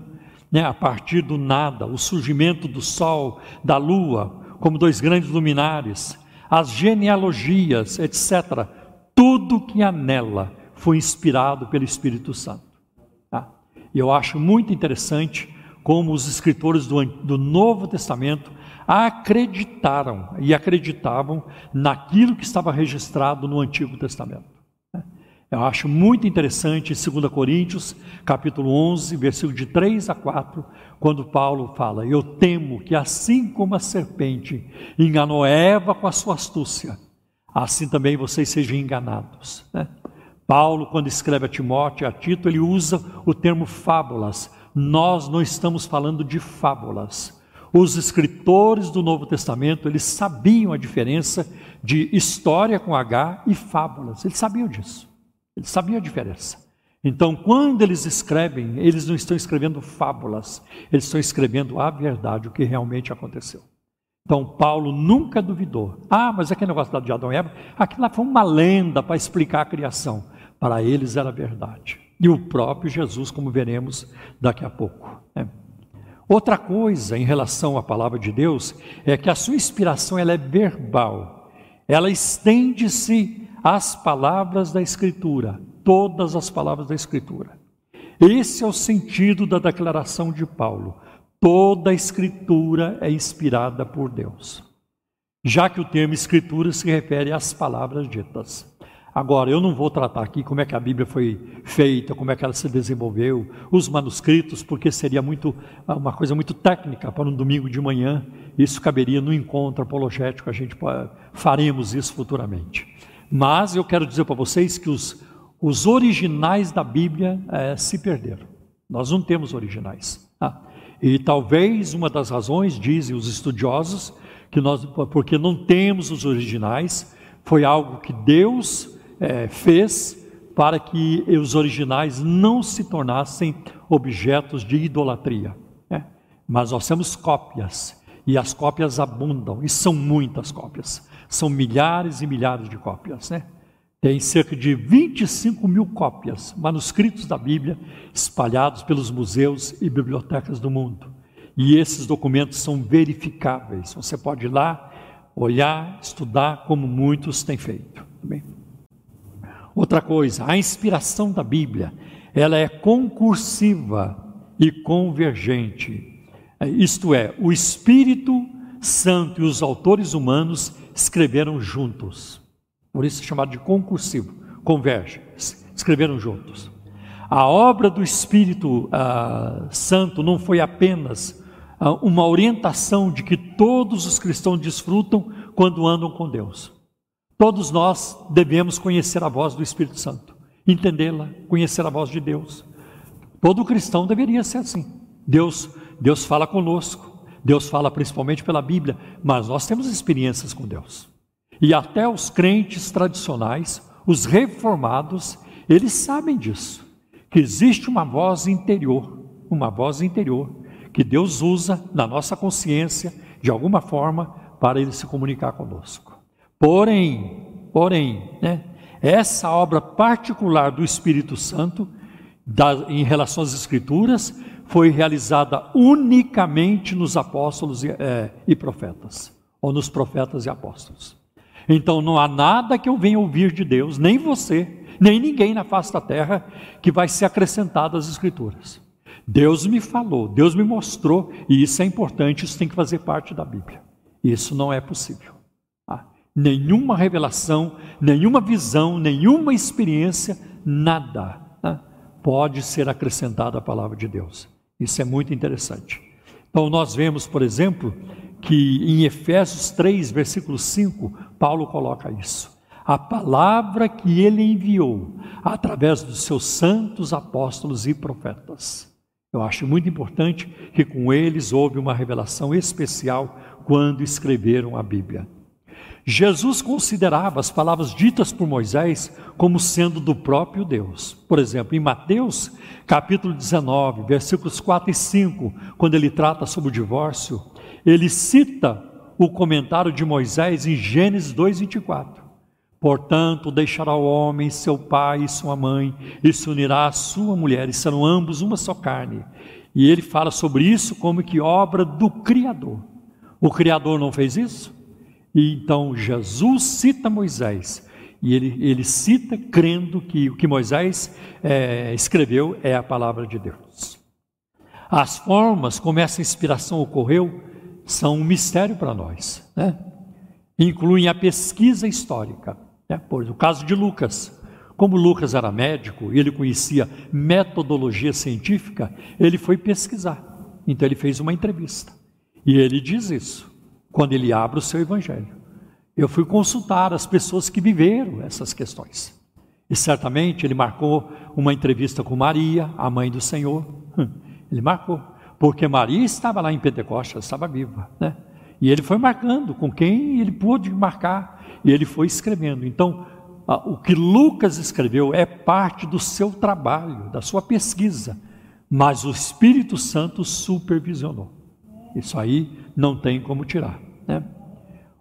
né? a partir do nada, o surgimento do sol, da lua, como dois grandes luminares, as genealogias, etc. Tudo que há nela foi inspirado pelo Espírito Santo. Tá? E eu acho muito interessante como os escritores do, do Novo Testamento acreditaram e acreditavam naquilo que estava registrado no Antigo Testamento. Eu acho muito interessante em 2 Coríntios, capítulo 11, versículo de 3 a 4, quando Paulo fala: Eu temo que assim como a serpente enganou Eva com a sua astúcia, assim também vocês sejam enganados. Né? Paulo, quando escreve a Timóteo e a Tito, ele usa o termo fábulas. Nós não estamos falando de fábulas. Os escritores do Novo Testamento, eles sabiam a diferença de história com H e fábulas. Eles sabiam disso. Eles sabiam a diferença. Então, quando eles escrevem, eles não estão escrevendo fábulas, eles estão escrevendo a verdade, o que realmente aconteceu. Então, Paulo nunca duvidou. Ah, mas aquele negócio de Adão e Eva, aquilo lá foi uma lenda para explicar a criação. Para eles era verdade. E o próprio Jesus, como veremos daqui a pouco. Né? Outra coisa em relação à palavra de Deus é que a sua inspiração ela é verbal. Ela estende-se às palavras da Escritura, todas as palavras da Escritura. Esse é o sentido da declaração de Paulo. Toda a Escritura é inspirada por Deus. Já que o termo Escritura se refere às palavras ditas. Agora, eu não vou tratar aqui como é que a Bíblia foi feita, como é que ela se desenvolveu, os manuscritos, porque seria muito uma coisa muito técnica para um domingo de manhã. Isso caberia no encontro apologético, a gente faremos isso futuramente. Mas eu quero dizer para vocês que os, os originais da Bíblia é, se perderam. Nós não temos originais. Ah, e talvez uma das razões, dizem os estudiosos, que nós, porque não temos os originais, foi algo que Deus é, fez para que os originais não se tornassem objetos de idolatria. Né? Mas nós temos cópias, e as cópias abundam, e são muitas cópias, são milhares e milhares de cópias. Né? Tem cerca de 25 mil cópias, manuscritos da Bíblia, espalhados pelos museus e bibliotecas do mundo. E esses documentos são verificáveis. Você pode ir lá, olhar, estudar, como muitos têm feito. Também. Outra coisa, a inspiração da Bíblia, ela é concursiva e convergente. Isto é, o Espírito Santo e os autores humanos escreveram juntos. Por isso é chamado de concursivo, converge, escreveram juntos. A obra do Espírito uh, Santo não foi apenas uh, uma orientação de que todos os cristãos desfrutam quando andam com Deus. Todos nós devemos conhecer a voz do Espírito Santo, entendê-la, conhecer a voz de Deus. Todo cristão deveria ser assim. Deus, Deus fala conosco, Deus fala principalmente pela Bíblia, mas nós temos experiências com Deus. E até os crentes tradicionais, os reformados, eles sabem disso, que existe uma voz interior, uma voz interior que Deus usa na nossa consciência de alguma forma para ele se comunicar conosco. Porém, porém, né, essa obra particular do Espírito Santo da, em relação às Escrituras foi realizada unicamente nos apóstolos e, é, e profetas, ou nos profetas e apóstolos. Então não há nada que eu venha ouvir de Deus, nem você, nem ninguém na face da terra, que vai ser acrescentado às Escrituras. Deus me falou, Deus me mostrou, e isso é importante, isso tem que fazer parte da Bíblia. Isso não é possível. Ah, nenhuma revelação, nenhuma visão, nenhuma experiência, nada ah, pode ser acrescentado à palavra de Deus. Isso é muito interessante. Então, nós vemos, por exemplo, que em Efésios 3, versículo 5, Paulo coloca isso. A palavra que ele enviou através dos seus santos apóstolos e profetas. Eu acho muito importante que com eles houve uma revelação especial quando escreveram a Bíblia. Jesus considerava as palavras ditas por Moisés como sendo do próprio Deus. Por exemplo, em Mateus, capítulo 19, versículos 4 e 5, quando ele trata sobre o divórcio, ele cita o comentário de Moisés em Gênesis 2:24. Portanto, deixará o homem seu pai e sua mãe, e se unirá à sua mulher, e serão ambos uma só carne. E ele fala sobre isso como que obra do Criador. O Criador não fez isso? E então Jesus cita Moisés, e ele, ele cita crendo que o que Moisés é, escreveu é a palavra de Deus. As formas como essa inspiração ocorreu são um mistério para nós, né? incluem a pesquisa histórica. Né? Por o caso de Lucas, como Lucas era médico e ele conhecia metodologia científica, ele foi pesquisar. Então ele fez uma entrevista. E ele diz isso quando ele abre o seu evangelho. Eu fui consultar as pessoas que viveram essas questões. E certamente ele marcou uma entrevista com Maria, a mãe do Senhor. Hum, ele marcou, porque Maria estava lá em Pentecostes, estava viva, né? E ele foi marcando com quem ele pôde marcar, e ele foi escrevendo. Então, o que Lucas escreveu é parte do seu trabalho, da sua pesquisa, mas o Espírito Santo supervisionou. Isso aí não tem como tirar. Né?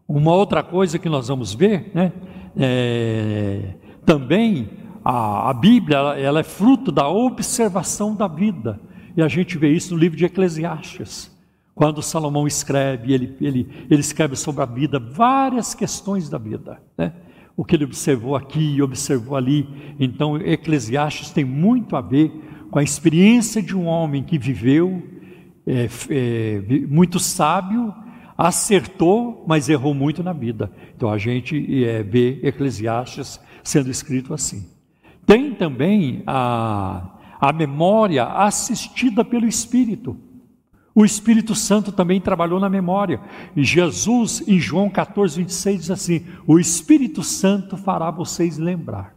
Uma outra coisa que nós vamos ver, né, é, também a, a Bíblia ela, ela, é fruto da observação da vida, e a gente vê isso no livro de Eclesiastes. Quando Salomão escreve, ele, ele, ele escreve sobre a vida, várias questões da vida, né? o que ele observou aqui e observou ali. Então, Eclesiastes tem muito a ver com a experiência de um homem que viveu, é, é, muito sábio, acertou, mas errou muito na vida. Então a gente é, vê Eclesiastes sendo escrito assim. Tem também a, a memória assistida pelo Espírito. O Espírito Santo também trabalhou na memória. E Jesus, em João 14, 26, diz assim: O Espírito Santo fará vocês lembrar.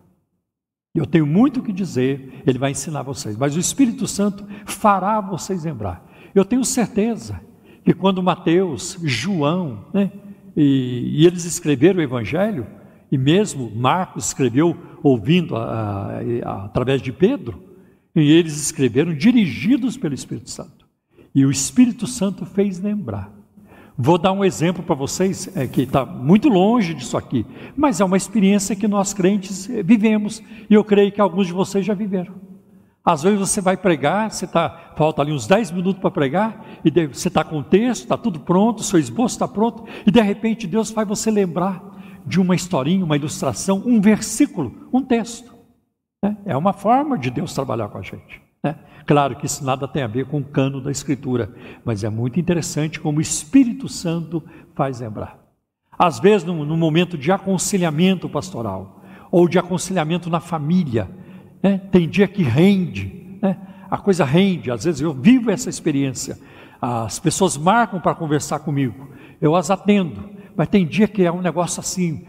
Eu tenho muito o que dizer, ele vai ensinar vocês, mas o Espírito Santo fará vocês lembrar. Eu tenho certeza que quando Mateus, João, né, e, e, eles escreveram o Evangelho, e mesmo Marcos escreveu ouvindo a, a, a, através de Pedro, e eles escreveram dirigidos pelo Espírito Santo. E o Espírito Santo fez lembrar. Vou dar um exemplo para vocês, é, que está muito longe disso aqui, mas é uma experiência que nós crentes é, vivemos, e eu creio que alguns de vocês já viveram. Às vezes você vai pregar, você tá, falta ali uns 10 minutos para pregar, e você está com o texto, está tudo pronto, seu esboço está pronto, e de repente Deus faz você lembrar de uma historinha, uma ilustração, um versículo, um texto. Né? É uma forma de Deus trabalhar com a gente. Né? Claro que isso nada tem a ver com o cano da Escritura, mas é muito interessante como o Espírito Santo faz lembrar. Às vezes, no, momento de aconselhamento pastoral, ou de aconselhamento na família, né? Tem dia que rende, né? a coisa rende. Às vezes eu vivo essa experiência. As pessoas marcam para conversar comigo, eu as atendo, mas tem dia que é um negócio assim,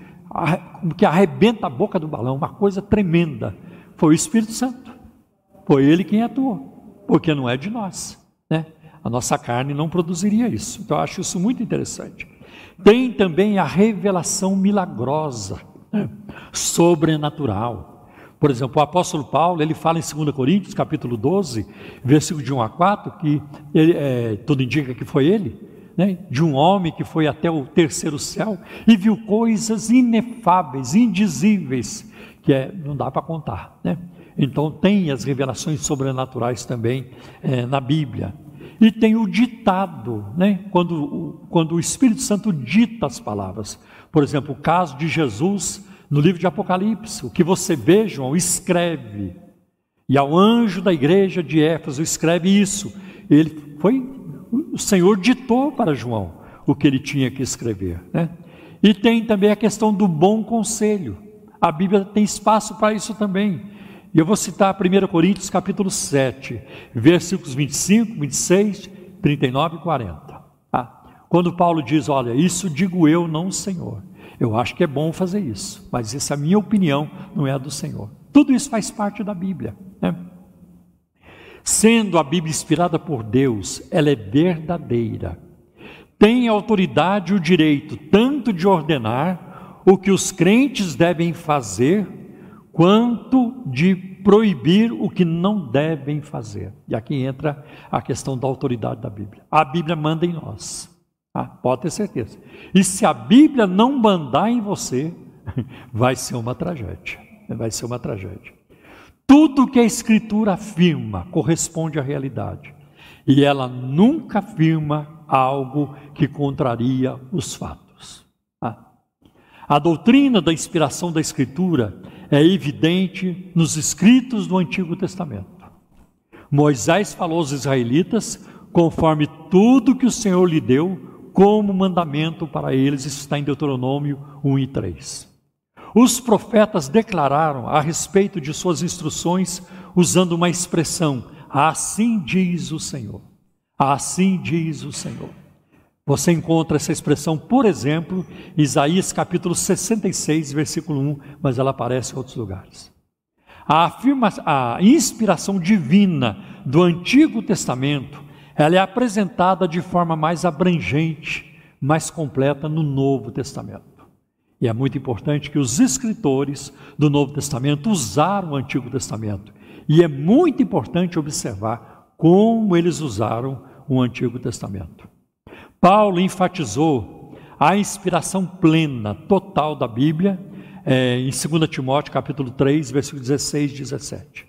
que arrebenta a boca do balão, uma coisa tremenda. Foi o Espírito Santo, foi ele quem atuou, porque não é de nós, né? A nossa carne não produziria isso. Então eu acho isso muito interessante. Tem também a revelação milagrosa, né? sobrenatural. Por exemplo, o apóstolo Paulo, ele fala em 2 Coríntios, capítulo 12, versículo de 1 a 4, que ele, é, tudo indica que foi ele, né, de um homem que foi até o terceiro céu e viu coisas inefáveis, indizíveis, que é, não dá para contar. Né? Então tem as revelações sobrenaturais também é, na Bíblia. E tem o ditado, né? quando, quando o Espírito Santo dita as palavras. Por exemplo, o caso de Jesus no livro de Apocalipse. O que você vê, João, escreve. E ao anjo da igreja de Éfeso escreve isso. Ele foi, o Senhor ditou para João o que ele tinha que escrever. Né? E tem também a questão do bom conselho. A Bíblia tem espaço para isso também. E eu vou citar 1 Coríntios capítulo 7, versículos 25, 26, 39 e 40. Ah, quando Paulo diz, olha, isso digo eu, não o Senhor. Eu acho que é bom fazer isso, mas essa é a minha opinião, não é a do Senhor. Tudo isso faz parte da Bíblia. Né? Sendo a Bíblia inspirada por Deus, ela é verdadeira. Tem autoridade e o direito tanto de ordenar o que os crentes devem fazer, quanto de proibir o que não devem fazer. E aqui entra a questão da autoridade da Bíblia. A Bíblia manda em nós. Ah, pode ter certeza. E se a Bíblia não mandar em você, vai ser uma tragédia. Vai ser uma tragédia. Tudo que a Escritura afirma corresponde à realidade. E ela nunca afirma algo que contraria os fatos. A doutrina da inspiração da Escritura é evidente nos escritos do Antigo Testamento. Moisés falou aos israelitas conforme tudo que o Senhor lhe deu como mandamento para eles, isso está em Deuteronômio 1 e 3. Os profetas declararam a respeito de suas instruções usando uma expressão: assim diz o Senhor. Assim diz o Senhor. Você encontra essa expressão, por exemplo, em Isaías capítulo 66, versículo 1, mas ela aparece em outros lugares. A, afirma, a inspiração divina do Antigo Testamento, ela é apresentada de forma mais abrangente, mais completa no Novo Testamento. E é muito importante que os escritores do Novo Testamento usaram o Antigo Testamento. E é muito importante observar como eles usaram o Antigo Testamento. Paulo enfatizou a inspiração plena, total da Bíblia, é, em 2 Timóteo capítulo 3, versículo 16 e 17.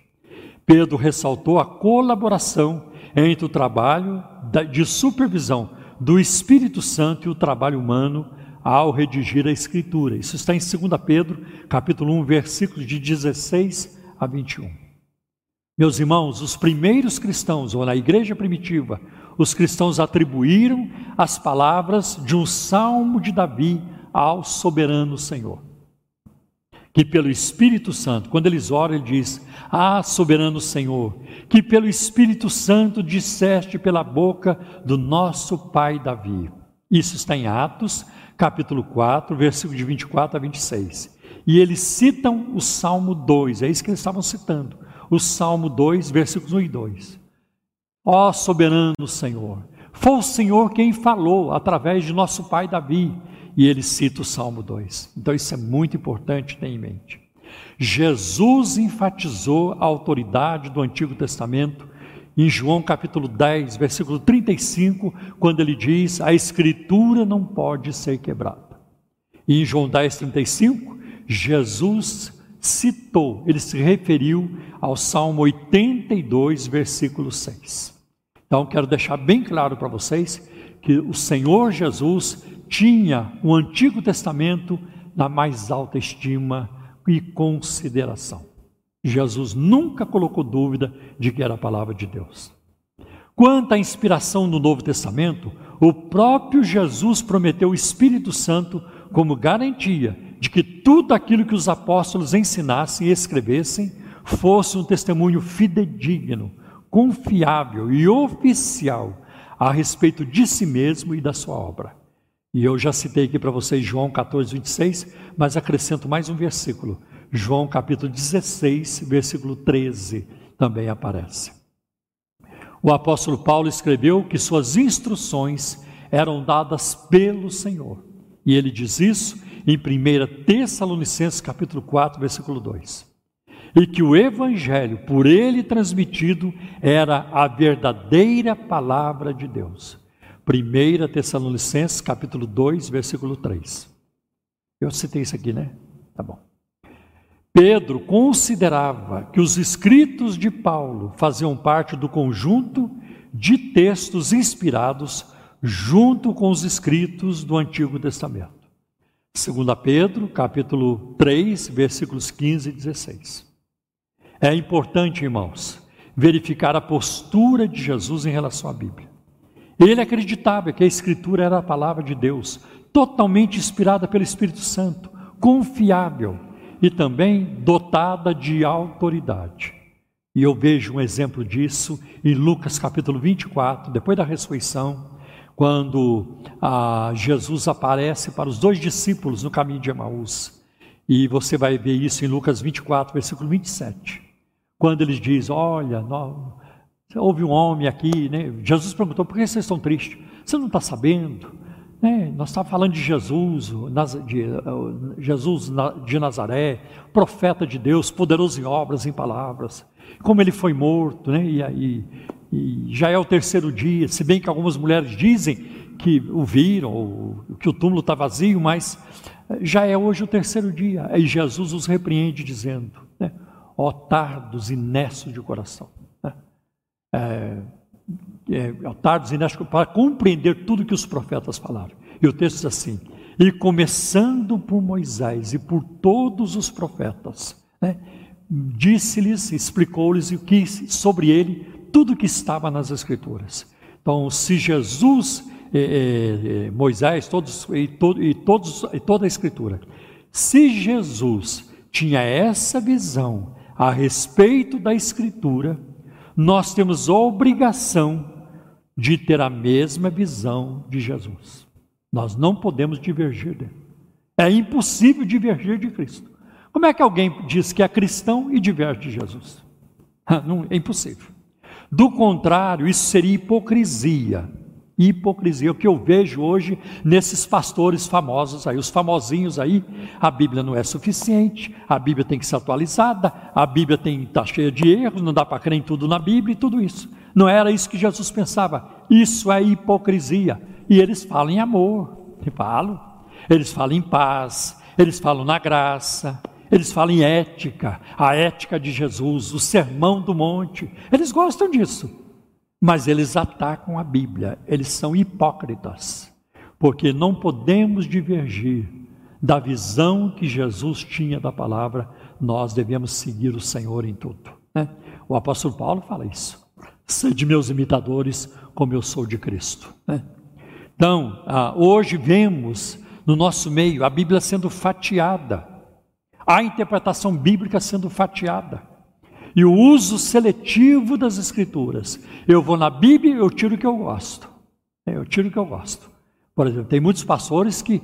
Pedro ressaltou a colaboração entre o trabalho de supervisão do Espírito Santo e o trabalho humano ao redigir a Escritura. Isso está em 2 Pedro, capítulo 1, versículos de 16 a 21. Meus irmãos, os primeiros cristãos, ou na igreja primitiva, os cristãos atribuíram as palavras de um salmo de Davi ao soberano Senhor. Que pelo Espírito Santo, quando eles oram, ele diz: Ah, soberano Senhor, que pelo Espírito Santo disseste pela boca do nosso pai Davi. Isso está em Atos, capítulo 4, versículo de 24 a 26. E eles citam o Salmo 2, é isso que eles estavam citando. O Salmo 2, versículos 1 e 2. Ó soberano Senhor, foi o Senhor quem falou através de nosso pai Davi. E ele cita o Salmo 2. Então isso é muito importante ter em mente. Jesus enfatizou a autoridade do Antigo Testamento em João capítulo 10, versículo 35, quando ele diz: A Escritura não pode ser quebrada. E em João 10, 35, Jesus citou, ele se referiu ao Salmo 82, versículo 6. Então, quero deixar bem claro para vocês que o Senhor Jesus tinha o Antigo Testamento na mais alta estima e consideração. Jesus nunca colocou dúvida de que era a palavra de Deus. Quanto à inspiração no Novo Testamento, o próprio Jesus prometeu o Espírito Santo como garantia de que tudo aquilo que os apóstolos ensinassem e escrevessem fosse um testemunho fidedigno confiável e oficial a respeito de si mesmo e da sua obra. E eu já citei aqui para vocês João 14, 26, mas acrescento mais um versículo. João capítulo 16, versículo 13 também aparece. O apóstolo Paulo escreveu que suas instruções eram dadas pelo Senhor. E ele diz isso em 1 Tessalonicenses capítulo 4, versículo 2 e que o evangelho por ele transmitido era a verdadeira palavra de Deus. 1 Tessalonicenses capítulo 2, versículo 3. Eu citei isso aqui, né? Tá bom. Pedro considerava que os escritos de Paulo faziam parte do conjunto de textos inspirados junto com os escritos do Antigo Testamento. 2 Pedro, capítulo 3, versículos 15 e 16. É importante, irmãos, verificar a postura de Jesus em relação à Bíblia. Ele acreditava que a Escritura era a palavra de Deus, totalmente inspirada pelo Espírito Santo, confiável e também dotada de autoridade. E eu vejo um exemplo disso em Lucas capítulo 24, depois da ressurreição, quando ah, Jesus aparece para os dois discípulos no caminho de Emaús. E você vai ver isso em Lucas 24, versículo 27. Quando eles dizem: Olha, nós, houve um homem aqui, né? Jesus perguntou: Por que vocês estão tristes? Você não está sabendo? Né? Nós estávamos falando de Jesus, de, Jesus de Nazaré, profeta de Deus, poderoso em obras, em palavras, como ele foi morto, né? e, e, já é o terceiro dia, se bem que algumas mulheres dizem que o viram, ou que o túmulo está vazio, mas já é hoje o terceiro dia. E Jesus os repreende, dizendo? Ó tardos e nessos de coração. Né? É, é, ó tardos e nessos, para compreender tudo que os profetas falaram. E o texto diz assim: e começando por Moisés e por todos os profetas, né? disse-lhes, explicou-lhes o que sobre ele tudo que estava nas Escrituras. Então, se Jesus, eh, eh, Moisés, todos e, todo, e, todos e toda a Escritura, se Jesus tinha essa visão a respeito da Escritura, nós temos obrigação de ter a mesma visão de Jesus. Nós não podemos divergir dele. É impossível divergir de Cristo. Como é que alguém diz que é cristão e diverge de Jesus? Não, é impossível. Do contrário, isso seria hipocrisia. Hipocrisia, o que eu vejo hoje nesses pastores famosos aí, os famosinhos aí, a Bíblia não é suficiente, a Bíblia tem que ser atualizada, a Bíblia está cheia de erros, não dá para crer em tudo na Bíblia e tudo isso. Não era isso que Jesus pensava, isso é hipocrisia. E eles falam em amor, falam, eles falam em paz, eles falam na graça, eles falam em ética, a ética de Jesus, o sermão do monte, eles gostam disso mas eles atacam a Bíblia, eles são hipócritas, porque não podemos divergir da visão que Jesus tinha da palavra, nós devemos seguir o Senhor em tudo. Né? O apóstolo Paulo fala isso. Sede meus imitadores, como eu sou de Cristo. Né? Então, ah, hoje vemos no nosso meio a Bíblia sendo fatiada, a interpretação bíblica sendo fatiada e o uso seletivo das escrituras. Eu vou na Bíblia, eu tiro o que eu gosto. Eu tiro o que eu gosto. Por exemplo, tem muitos pastores que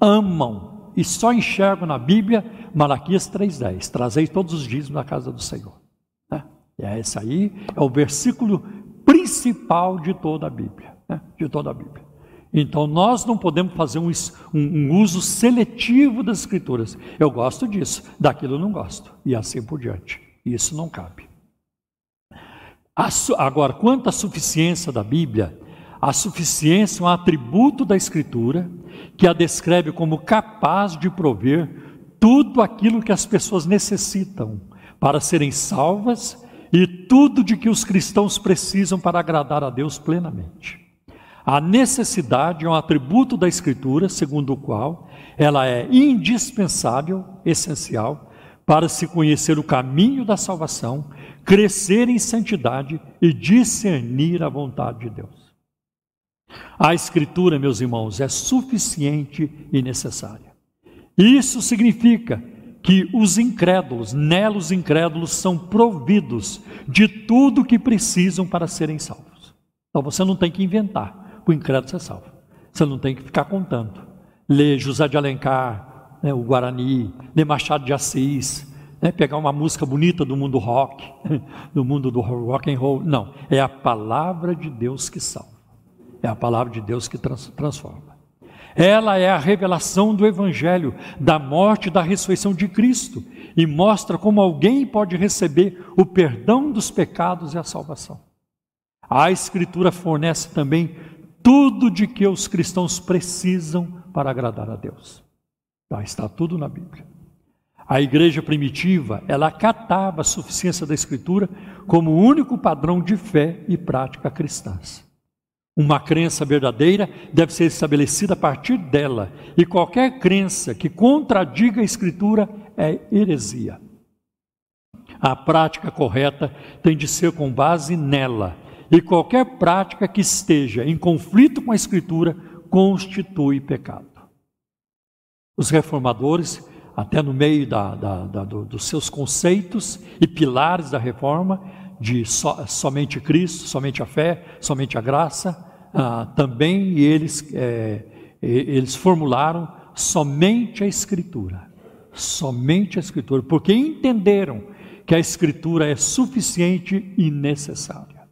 amam e só enxergam na Bíblia Malaquias 3,10. Trazei todos os dias na casa do Senhor. Né? E é esse aí é o versículo principal de toda a Bíblia. Né? De toda a Bíblia. Então nós não podemos fazer um, um, um, uso seletivo das escrituras. Eu gosto disso, daquilo eu não gosto, e assim por diante. Isso não cabe. Agora, quanto à suficiência da Bíblia, a suficiência é um atributo da Escritura que a descreve como capaz de prover tudo aquilo que as pessoas necessitam para serem salvas e tudo de que os cristãos precisam para agradar a Deus plenamente. A necessidade é um atributo da Escritura, segundo o qual ela é indispensável, essencial, para se conhecer o caminho da salvação, crescer em santidade e discernir a vontade de Deus. A Escritura, meus irmãos, é suficiente e necessária. Isso significa que os incrédulos, nela os incrédulos, são providos de tudo o que precisam para serem salvos. Então você não tem que inventar o incrédulo ser salvo. Você não tem que ficar contando. Lê José de Alencar, né, o Guarani, ler Machado de Assis, né, pegar uma música bonita do mundo rock, do mundo do rock and roll. Não, é a palavra de Deus que salva. É a palavra de Deus que trans, transforma. Ela é a revelação do Evangelho, da morte e da ressurreição de Cristo, e mostra como alguém pode receber o perdão dos pecados e a salvação. A Escritura fornece também tudo de que os cristãos precisam para agradar a Deus. Tá, está tudo na Bíblia. A igreja primitiva, ela acatava a suficiência da Escritura como único padrão de fé e prática cristãs. Uma crença verdadeira deve ser estabelecida a partir dela, e qualquer crença que contradiga a Escritura é heresia. A prática correta tem de ser com base nela, e qualquer prática que esteja em conflito com a Escritura constitui pecado. Os reformadores, até no meio da, da, da, do, dos seus conceitos e pilares da reforma, de so, somente Cristo, somente a fé, somente a graça, ah, também eles, é, eles formularam somente a Escritura. Somente a Escritura, porque entenderam que a Escritura é suficiente e necessária.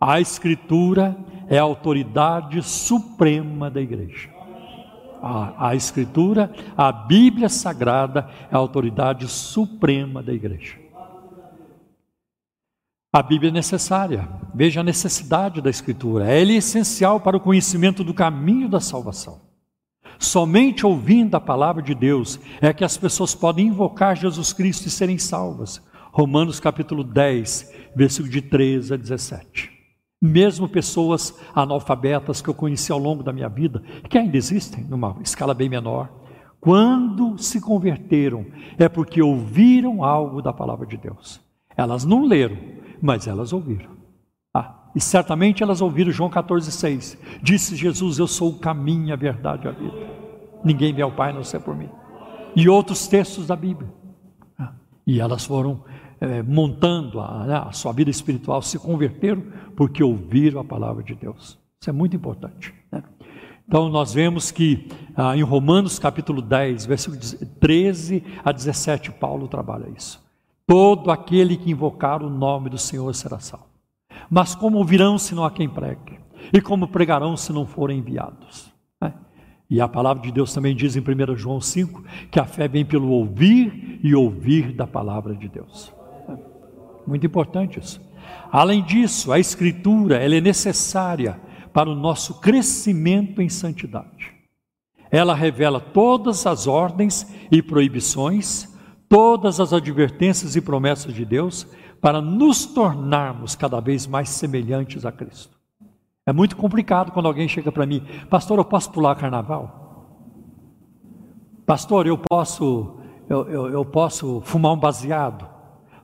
A Escritura é a autoridade suprema da igreja. A, a Escritura, a Bíblia Sagrada, é a autoridade suprema da igreja. A Bíblia é necessária. Veja a necessidade da Escritura. Ela é essencial para o conhecimento do caminho da salvação. Somente ouvindo a palavra de Deus é que as pessoas podem invocar Jesus Cristo e serem salvas. Romanos capítulo 10, versículo de 13 a 17. Mesmo pessoas analfabetas que eu conheci ao longo da minha vida, que ainda existem, numa escala bem menor, quando se converteram, é porque ouviram algo da palavra de Deus. Elas não leram, mas elas ouviram. Ah, e certamente elas ouviram João 14,6. Disse Jesus: Eu sou o caminho, a verdade e a vida. Ninguém vê ao Pai não ser por mim. E outros textos da Bíblia. Ah, e elas foram é, montando a, né, a sua vida espiritual, se converteram porque ouviram a palavra de Deus. Isso é muito importante. Né? Então, nós vemos que ah, em Romanos capítulo 10, versículo 13 a 17, Paulo trabalha isso. Todo aquele que invocar o nome do Senhor será salvo. Mas como virão se não há quem pregue? E como pregarão se não forem enviados? É. E a palavra de Deus também diz em 1 João 5 que a fé vem pelo ouvir e ouvir da palavra de Deus. Muito importante isso. Além disso, a Escritura ela é necessária para o nosso crescimento em santidade. Ela revela todas as ordens e proibições todas as advertências e promessas de Deus para nos tornarmos cada vez mais semelhantes a Cristo. É muito complicado quando alguém chega para mim, pastor, eu posso pular carnaval? Pastor, eu posso, eu, eu, eu posso fumar um baseado?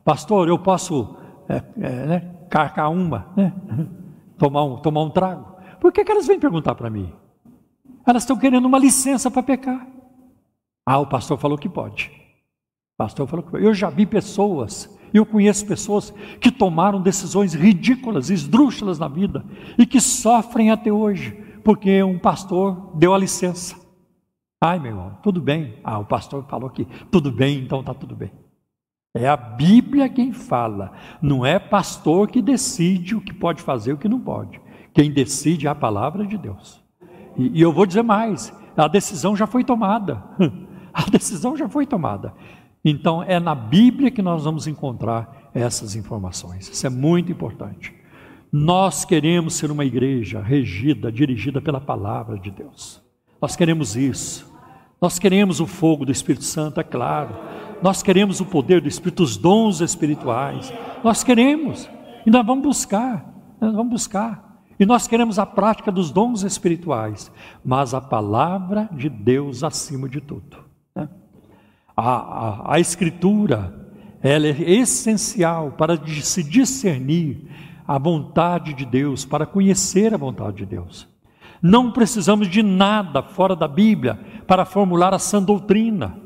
Pastor, eu posso é, é, né, carcar uma, né? tomar, um, tomar um trago? Por que, que elas vêm perguntar para mim? Elas estão querendo uma licença para pecar. Ah, o pastor falou que pode. Pastor falou que eu já vi pessoas, eu conheço pessoas que tomaram decisões ridículas, esdrúxulas na vida e que sofrem até hoje, porque um pastor deu a licença. Ai, meu irmão, tudo bem. Ah, o pastor falou que tudo bem, então está tudo bem. É a Bíblia quem fala, não é pastor que decide o que pode fazer e o que não pode. Quem decide é a palavra de Deus. E, e eu vou dizer mais: a decisão já foi tomada. A decisão já foi tomada. Então, é na Bíblia que nós vamos encontrar essas informações. Isso é muito importante. Nós queremos ser uma igreja regida, dirigida pela palavra de Deus. Nós queremos isso. Nós queremos o fogo do Espírito Santo, é claro. Nós queremos o poder do Espírito, os dons espirituais. Nós queremos. E nós vamos buscar. Nós vamos buscar. E nós queremos a prática dos dons espirituais, mas a palavra de Deus acima de tudo. Né? A, a, a Escritura, ela é essencial para se discernir a vontade de Deus, para conhecer a vontade de Deus. Não precisamos de nada fora da Bíblia para formular a sã doutrina,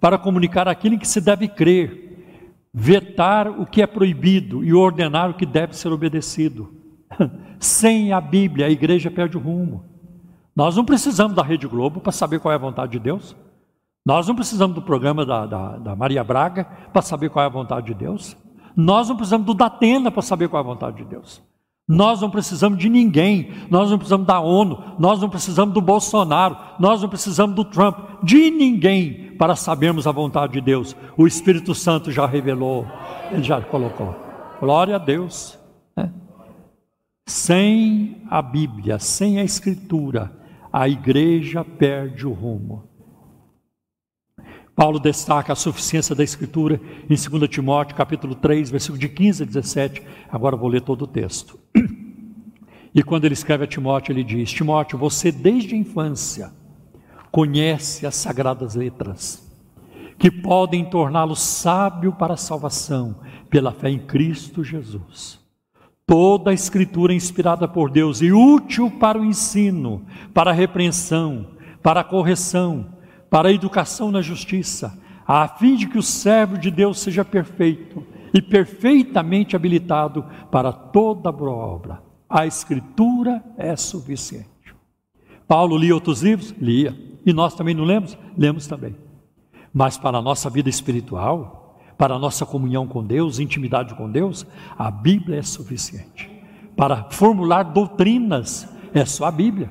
para comunicar aquilo em que se deve crer, vetar o que é proibido e ordenar o que deve ser obedecido. Sem a Bíblia, a igreja perde o rumo. Nós não precisamos da Rede Globo para saber qual é a vontade de Deus. Nós não precisamos do programa da, da, da Maria Braga para saber qual é a vontade de Deus. Nós não precisamos do Datena para saber qual é a vontade de Deus. Nós não precisamos de ninguém, nós não precisamos da ONU, nós não precisamos do Bolsonaro, nós não precisamos do Trump, de ninguém para sabermos a vontade de Deus. O Espírito Santo já revelou, ele já colocou. Glória a Deus. Né? Sem a Bíblia, sem a Escritura, a igreja perde o rumo. Paulo destaca a suficiência da Escritura em 2 Timóteo, capítulo 3, versículo de 15 a 17. Agora vou ler todo o texto. E quando ele escreve a Timóteo, ele diz: Timóteo, você desde a infância conhece as sagradas letras, que podem torná-lo sábio para a salvação pela fé em Cristo Jesus. Toda a Escritura é inspirada por Deus e útil para o ensino, para a repreensão, para a correção, para a educação na justiça, a fim de que o servo de Deus seja perfeito e perfeitamente habilitado para toda boa obra. A Escritura é suficiente. Paulo lia outros livros? Lia. E nós também não lemos? Lemos também. Mas para a nossa vida espiritual, para a nossa comunhão com Deus, intimidade com Deus, a Bíblia é suficiente. Para formular doutrinas, é só a Bíblia.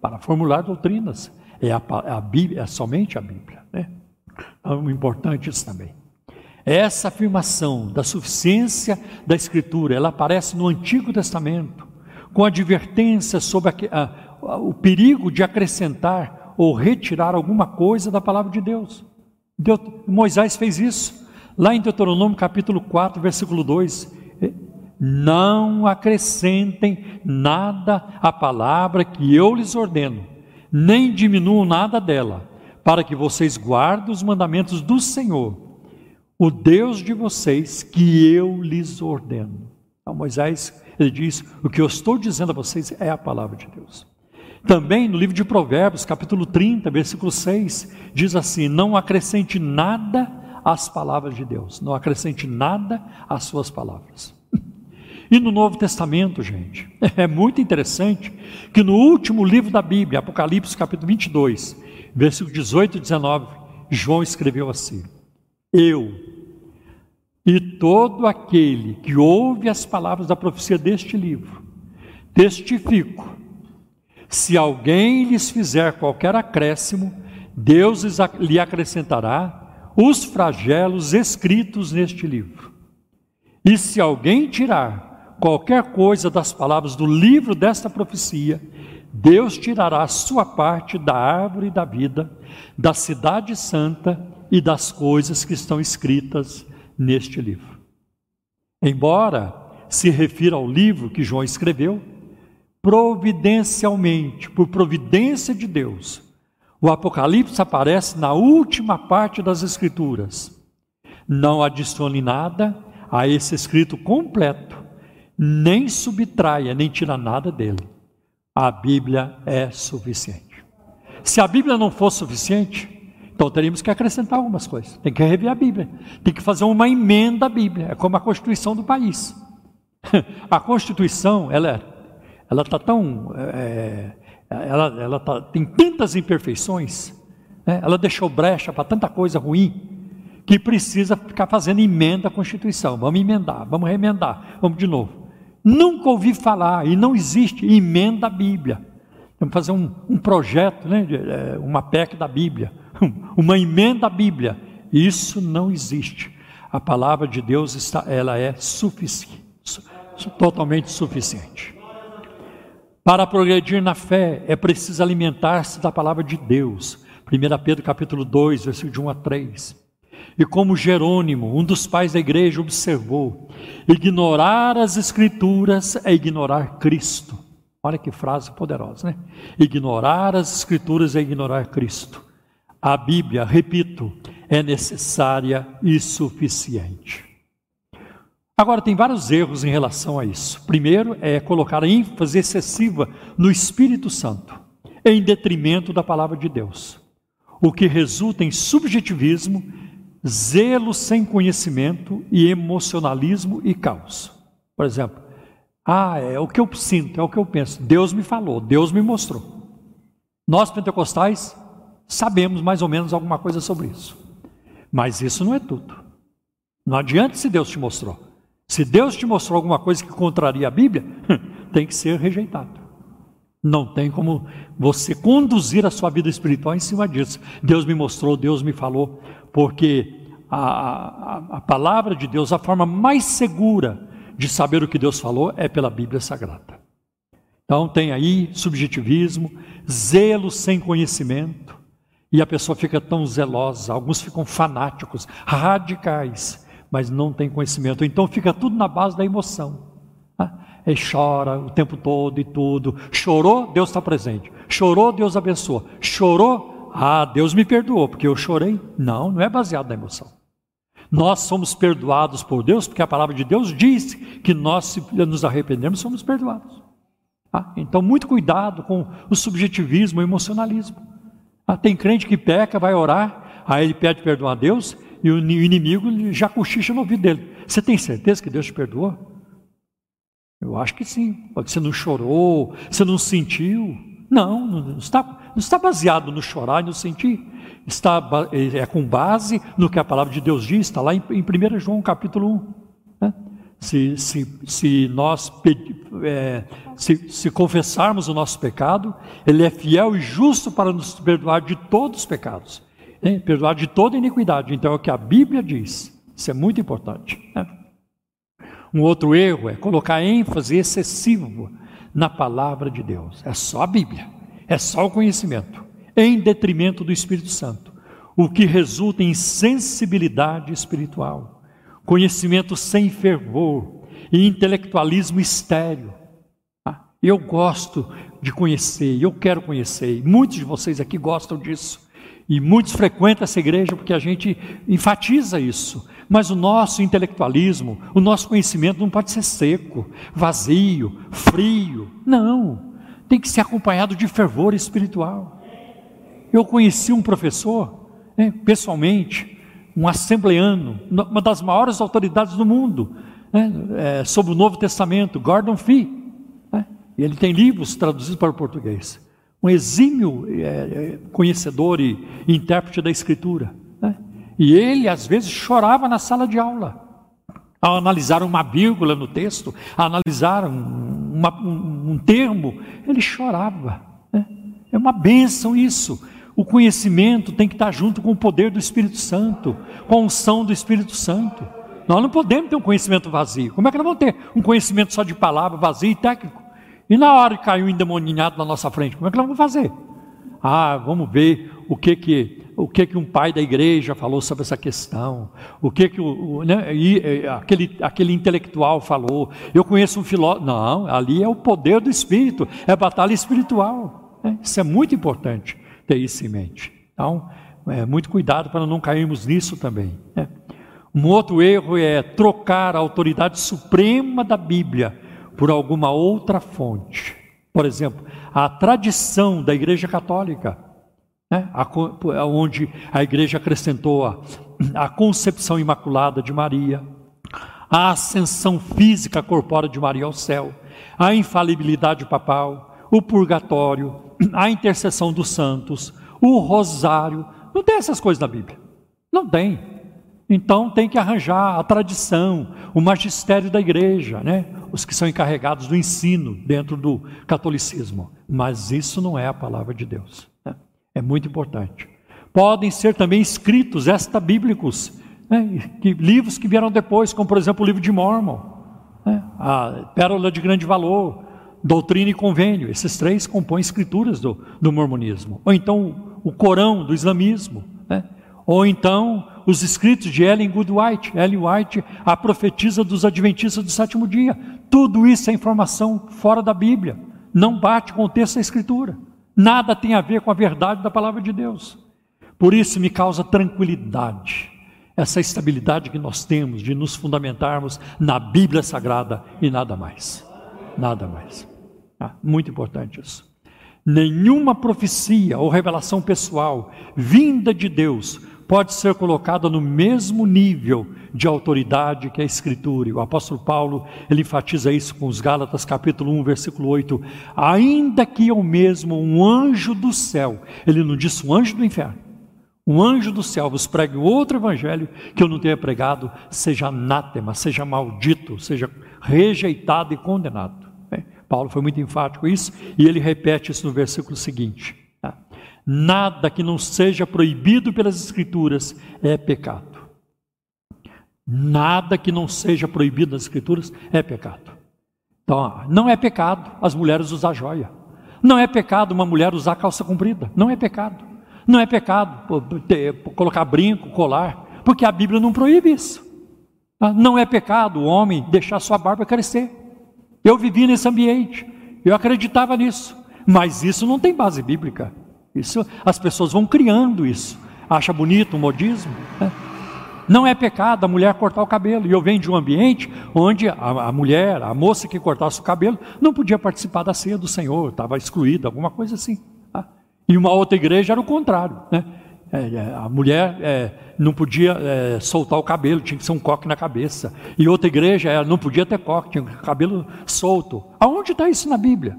Para formular doutrinas, é, a, a Bíblia, é somente a Bíblia. Né? Então, importante isso também. Essa afirmação da suficiência da Escritura, ela aparece no Antigo Testamento, com advertência sobre a, a, o perigo de acrescentar ou retirar alguma coisa da palavra de Deus. Deus. Moisés fez isso. Lá em Deuteronômio capítulo 4, versículo 2. Não acrescentem nada à palavra que eu lhes ordeno, nem diminuam nada dela, para que vocês guardem os mandamentos do Senhor, o Deus de vocês, que eu lhes ordeno. Então, Moisés ele diz: O que eu estou dizendo a vocês é a palavra de Deus. Também no livro de Provérbios, capítulo 30, versículo 6, diz assim: Não acrescente nada às palavras de Deus, não acrescente nada às suas palavras. E no Novo Testamento, gente, é muito interessante que no último livro da Bíblia, Apocalipse, capítulo 22, versículo 18 e 19, João escreveu assim: Eu, e todo aquele que ouve as palavras da profecia deste livro, testifico, se alguém lhes fizer qualquer acréscimo, Deus lhe acrescentará os flagelos escritos neste livro. E se alguém tirar qualquer coisa das palavras do livro desta profecia, Deus tirará a sua parte da árvore da vida, da cidade santa e das coisas que estão escritas neste livro. Embora se refira ao livro que João escreveu, providencialmente, por providência de Deus, o Apocalipse aparece na última parte das Escrituras. Não adicione nada a esse escrito completo, nem subtraia, nem tira nada dele. A Bíblia é suficiente. Se a Bíblia não for suficiente, então teríamos que acrescentar algumas coisas. Tem que rever a Bíblia. Tem que fazer uma emenda à Bíblia. É como a Constituição do país. A Constituição, ela é, ela está tão, é, ela, ela tá, tem tantas imperfeições, né? ela deixou brecha para tanta coisa ruim, que precisa ficar fazendo emenda à Constituição. Vamos emendar, vamos remendar, vamos de novo. Nunca ouvi falar, e não existe emenda à Bíblia. Vamos fazer um, um projeto, né, é, uma PEC da Bíblia uma emenda à Bíblia. Isso não existe. A palavra de Deus está, ela é suficiente, totalmente suficiente. Para progredir na fé é preciso alimentar-se da palavra de Deus. 1 Pedro capítulo 2, versículo de 1 a 3. E como Jerônimo, um dos pais da igreja, observou, ignorar as escrituras é ignorar Cristo. Olha que frase poderosa, né? Ignorar as escrituras é ignorar Cristo. A Bíblia, repito, é necessária e suficiente. Agora, tem vários erros em relação a isso. Primeiro é colocar a ênfase excessiva no Espírito Santo, em detrimento da palavra de Deus, o que resulta em subjetivismo, zelo sem conhecimento e emocionalismo e caos. Por exemplo, ah, é o que eu sinto, é o que eu penso. Deus me falou, Deus me mostrou. Nós pentecostais sabemos mais ou menos alguma coisa sobre isso. Mas isso não é tudo. Não adianta se Deus te mostrou. Se Deus te mostrou alguma coisa que contraria a Bíblia, tem que ser rejeitado. Não tem como você conduzir a sua vida espiritual em cima disso. Deus me mostrou, Deus me falou, porque a, a, a palavra de Deus, a forma mais segura de saber o que Deus falou é pela Bíblia Sagrada. Então tem aí subjetivismo, zelo sem conhecimento, E a pessoa fica tão zelosa, alguns ficam fanáticos, radicais, mas não tem conhecimento. Então fica tudo na base da emoção. Né? E chora o tempo todo e tudo. Chorou, Deus está presente. Chorou, Deus abençoa. Chorou, ah, Deus me perdoou, porque eu chorei. Não, não é baseado na emoção. Nós somos perdoados por Deus, porque a palavra de Deus diz que nós, se nos arrependemos, somos perdoados. Ah, então, muito cuidado com o subjetivismo, o emocionalismo. Ah, tem crente que peca, vai orar, aí ele pede perdão a Deus e o inimigo já cochicha no ouvido dele. Você tem certeza que Deus te perdoou? Eu acho que sim. Porque você não chorou, você não sentiu. Não, não está, não está baseado no chorar e no sentir. Está, é, é com base no que a palavra de Deus diz, está lá em, em 1 João capítulo 1. Né? Se, se, se nós é, se, se confessarmos o nosso pecado, Ele é fiel e justo para nos perdoar de todos os pecados, né? perdoar de toda iniquidade. Então é o que a Bíblia diz. Isso é muito importante. Né? Um outro erro é colocar ênfase excessivo na palavra de Deus. É só a Bíblia, é só o conhecimento, em detrimento do Espírito Santo, o que resulta em sensibilidade espiritual, conhecimento sem fervor e intelectualismo estéreo. Ah, eu gosto de conhecer, eu quero conhecer, e muitos de vocês aqui gostam disso. E muitos frequentam essa igreja porque a gente enfatiza isso. Mas o nosso intelectualismo, o nosso conhecimento não pode ser seco, vazio, frio. Não. Tem que ser acompanhado de fervor espiritual. Eu conheci um professor, né, pessoalmente, um assembleano, uma das maiores autoridades do mundo, né, é, sobre o Novo Testamento, Gordon Fee. Né, ele tem livros traduzidos para o português. Um exímio é, é conhecedor e intérprete da Escritura. Né? E ele, às vezes, chorava na sala de aula. Ao analisar uma vírgula no texto, ao analisar um, uma, um, um termo, ele chorava. Né? É uma bênção isso. O conhecimento tem que estar junto com o poder do Espírito Santo, com a unção do Espírito Santo. Nós não podemos ter um conhecimento vazio. Como é que nós vamos ter um conhecimento só de palavra, vazio e técnico? E na hora que caiu um endemoninhado na nossa frente, como é que nós vamos fazer? Ah, vamos ver o que que o que que um pai da igreja falou sobre essa questão, o que que o, né, e, aquele aquele intelectual falou. Eu conheço um filósofo. Não, ali é o poder do espírito, é batalha espiritual. Né? Isso é muito importante ter isso em mente. Então, é, muito cuidado para não cairmos nisso também. Né? Um outro erro é trocar a autoridade suprema da Bíblia por alguma outra fonte. Por exemplo, a tradição da Igreja Católica, né, a, onde a Igreja acrescentou a, a concepção imaculada de Maria, a ascensão física corpórea de Maria ao céu, a infalibilidade papal, o purgatório, a intercessão dos santos, o rosário. Não tem essas coisas na Bíblia. Não tem. Então tem que arranjar a tradição, o magistério da igreja, né? os que são encarregados do ensino dentro do catolicismo. Mas isso não é a palavra de Deus. É muito importante. Podem ser também escritos extra-bíblicos, né? livros que vieram depois, como por exemplo o livro de Mormon, né? a Pérola de Grande Valor, Doutrina e Convênio. Esses três compõem escrituras do, do mormonismo. Ou então o Corão do islamismo. Né? Ou então os escritos de Ellen Goodwhite. Ellen White, a profetisa dos adventistas do sétimo dia. Tudo isso é informação fora da Bíblia. Não bate com o texto da Escritura. Nada tem a ver com a verdade da palavra de Deus. Por isso me causa tranquilidade, essa estabilidade que nós temos de nos fundamentarmos na Bíblia Sagrada e nada mais. Nada mais. Ah, muito importante isso. Nenhuma profecia ou revelação pessoal vinda de Deus pode ser colocada no mesmo nível de autoridade que a Escritura. O apóstolo Paulo, ele enfatiza isso com os Gálatas, capítulo 1, versículo 8. Ainda que eu mesmo, um anjo do céu, ele não disse um anjo do inferno, um anjo do céu vos pregue outro evangelho que eu não tenha pregado, seja anátema, seja maldito, seja rejeitado e condenado. É, Paulo foi muito enfático isso, e ele repete isso no versículo seguinte. Nada que não seja proibido pelas Escrituras é pecado. Nada que não seja proibido nas Escrituras é pecado. Então, não é pecado as mulheres usar joia. Não é pecado uma mulher usar calça comprida. Não é pecado. Não é pecado colocar brinco, colar, porque a Bíblia não proíbe isso. Tá? Não é pecado o homem deixar sua barba crescer. Eu vivi nesse ambiente, eu acreditava nisso, mas isso não tem base bíblica. Isso as pessoas vão criando isso, acha bonito o modismo. Né? Não é pecado a mulher cortar o cabelo. E eu venho de um ambiente onde a, a, mulher, a moça que cortasse o cabelo, não podia participar da ceia do Senhor, estava excluída, alguma coisa assim. Tá? E uma outra igreja era o contrário. Né? É, é, a mulher é, não podia é, soltar o cabelo, tinha que ser um coque na cabeça. E outra igreja é, não podia ter coque, tinha cabelo solto. Aonde está isso na Bíblia?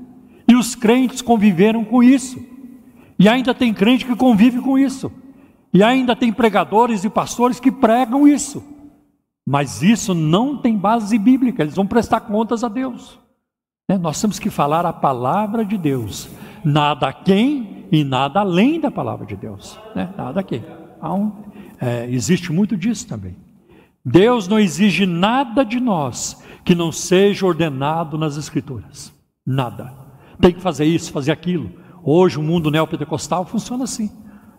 E os crentes conviveram com isso. E ainda tem crente que convive com isso. E ainda tem pregadores e pastores que pregam isso. Mas isso não tem base bíblica, eles vão prestar contas a Deus. É, nós temos que falar a palavra de Deus, nada quem e nada além da palavra de Deus. Né? Nada quem. É, existe muito disso também. Deus não exige nada de nós que não seja ordenado nas Escrituras. Nada. Tem que fazer isso, fazer aquilo. Hoje o mundo neopentecostal funciona assim.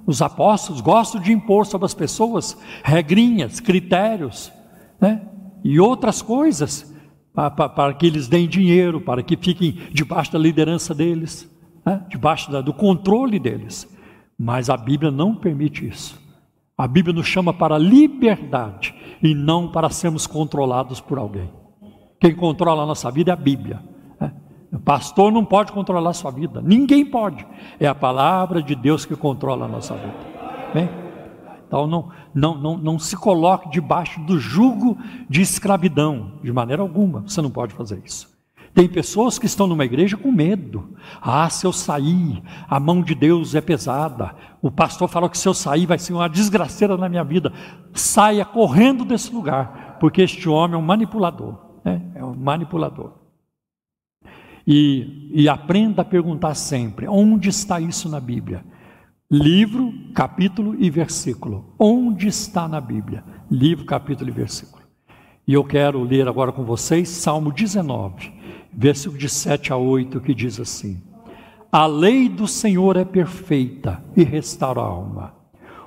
Os apóstolos gostam de impor sobre as pessoas regrinhas, critérios, né? e outras coisas, para, para, para, que eles deem dinheiro, para que fiquem debaixo da liderança deles, né? debaixo da, do controle deles. Mas a Bíblia não permite isso. A Bíblia nos chama para liberdade e não para sermos controlados por alguém. Quem controla a nossa vida é a Bíblia. O pastor não pode controlar a sua vida, ninguém pode. É a palavra de Deus que controla a nossa vida. Bem? Então não, não, não, não se coloque debaixo do jugo de escravidão, de maneira alguma, você não pode fazer isso. Tem pessoas que estão numa igreja com medo. Ah, se eu sair, a mão de Deus é pesada. O pastor falou que se eu sair vai ser uma desgraceira na minha vida. Saia correndo desse lugar, porque este homem é um manipulador. Né? É um manipulador. E, e aprenda a perguntar sempre: onde está isso na Bíblia? Livro, capítulo e versículo. Onde está na Bíblia? Livro, capítulo e versículo. E eu quero ler agora com vocês Salmo 19, versículo de 7 a 8, que diz assim: A lei do Senhor é perfeita e restaura a alma.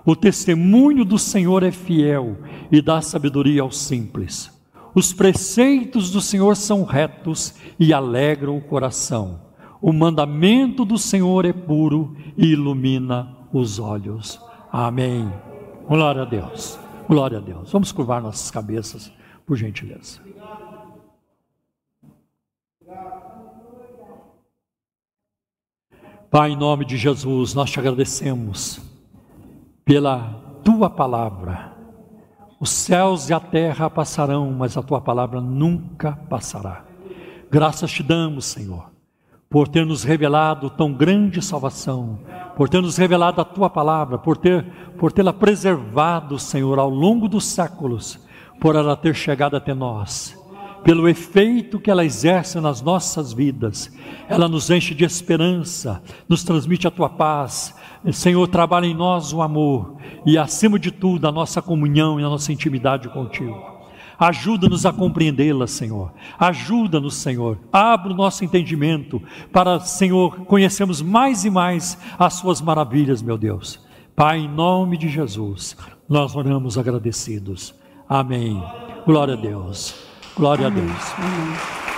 O testemunho do Senhor é fiel e dá sabedoria aos simples. Os preceitos do Senhor são retos e alegram o coração. O mandamento do Senhor é puro e ilumina os olhos. Amém. Glória a Deus. Glória a Deus. Vamos curvar nossas cabeças, por gentileza. Pai, em nome de Jesus, nós te agradecemos pela tua palavra os céus e a terra passarão, mas a tua palavra nunca passará. Graças te damos, Senhor, por ter nos revelado tão grande salvação, por ter nos revelado a tua palavra, por ter por tê-la preservado, Senhor, ao longo dos séculos, por ela ter chegado até nós pelo efeito que ela exerce nas nossas vidas. Ela nos enche de esperança, nos transmite a tua paz. Senhor, trabalha em nós o amor e, acima de tudo, a nossa comunhão e a nossa intimidade contigo. Ajuda-nos a compreendê-la, Senhor. Ajuda-nos, Senhor. Abra o nosso entendimento para, Senhor, conhecermos mais e mais as Suas maravilhas, meu Deus. Pai, em nome de Jesus, nós oramos agradecidos. Amém. Glória a Deus. Glória Amém. a Deus. Amém.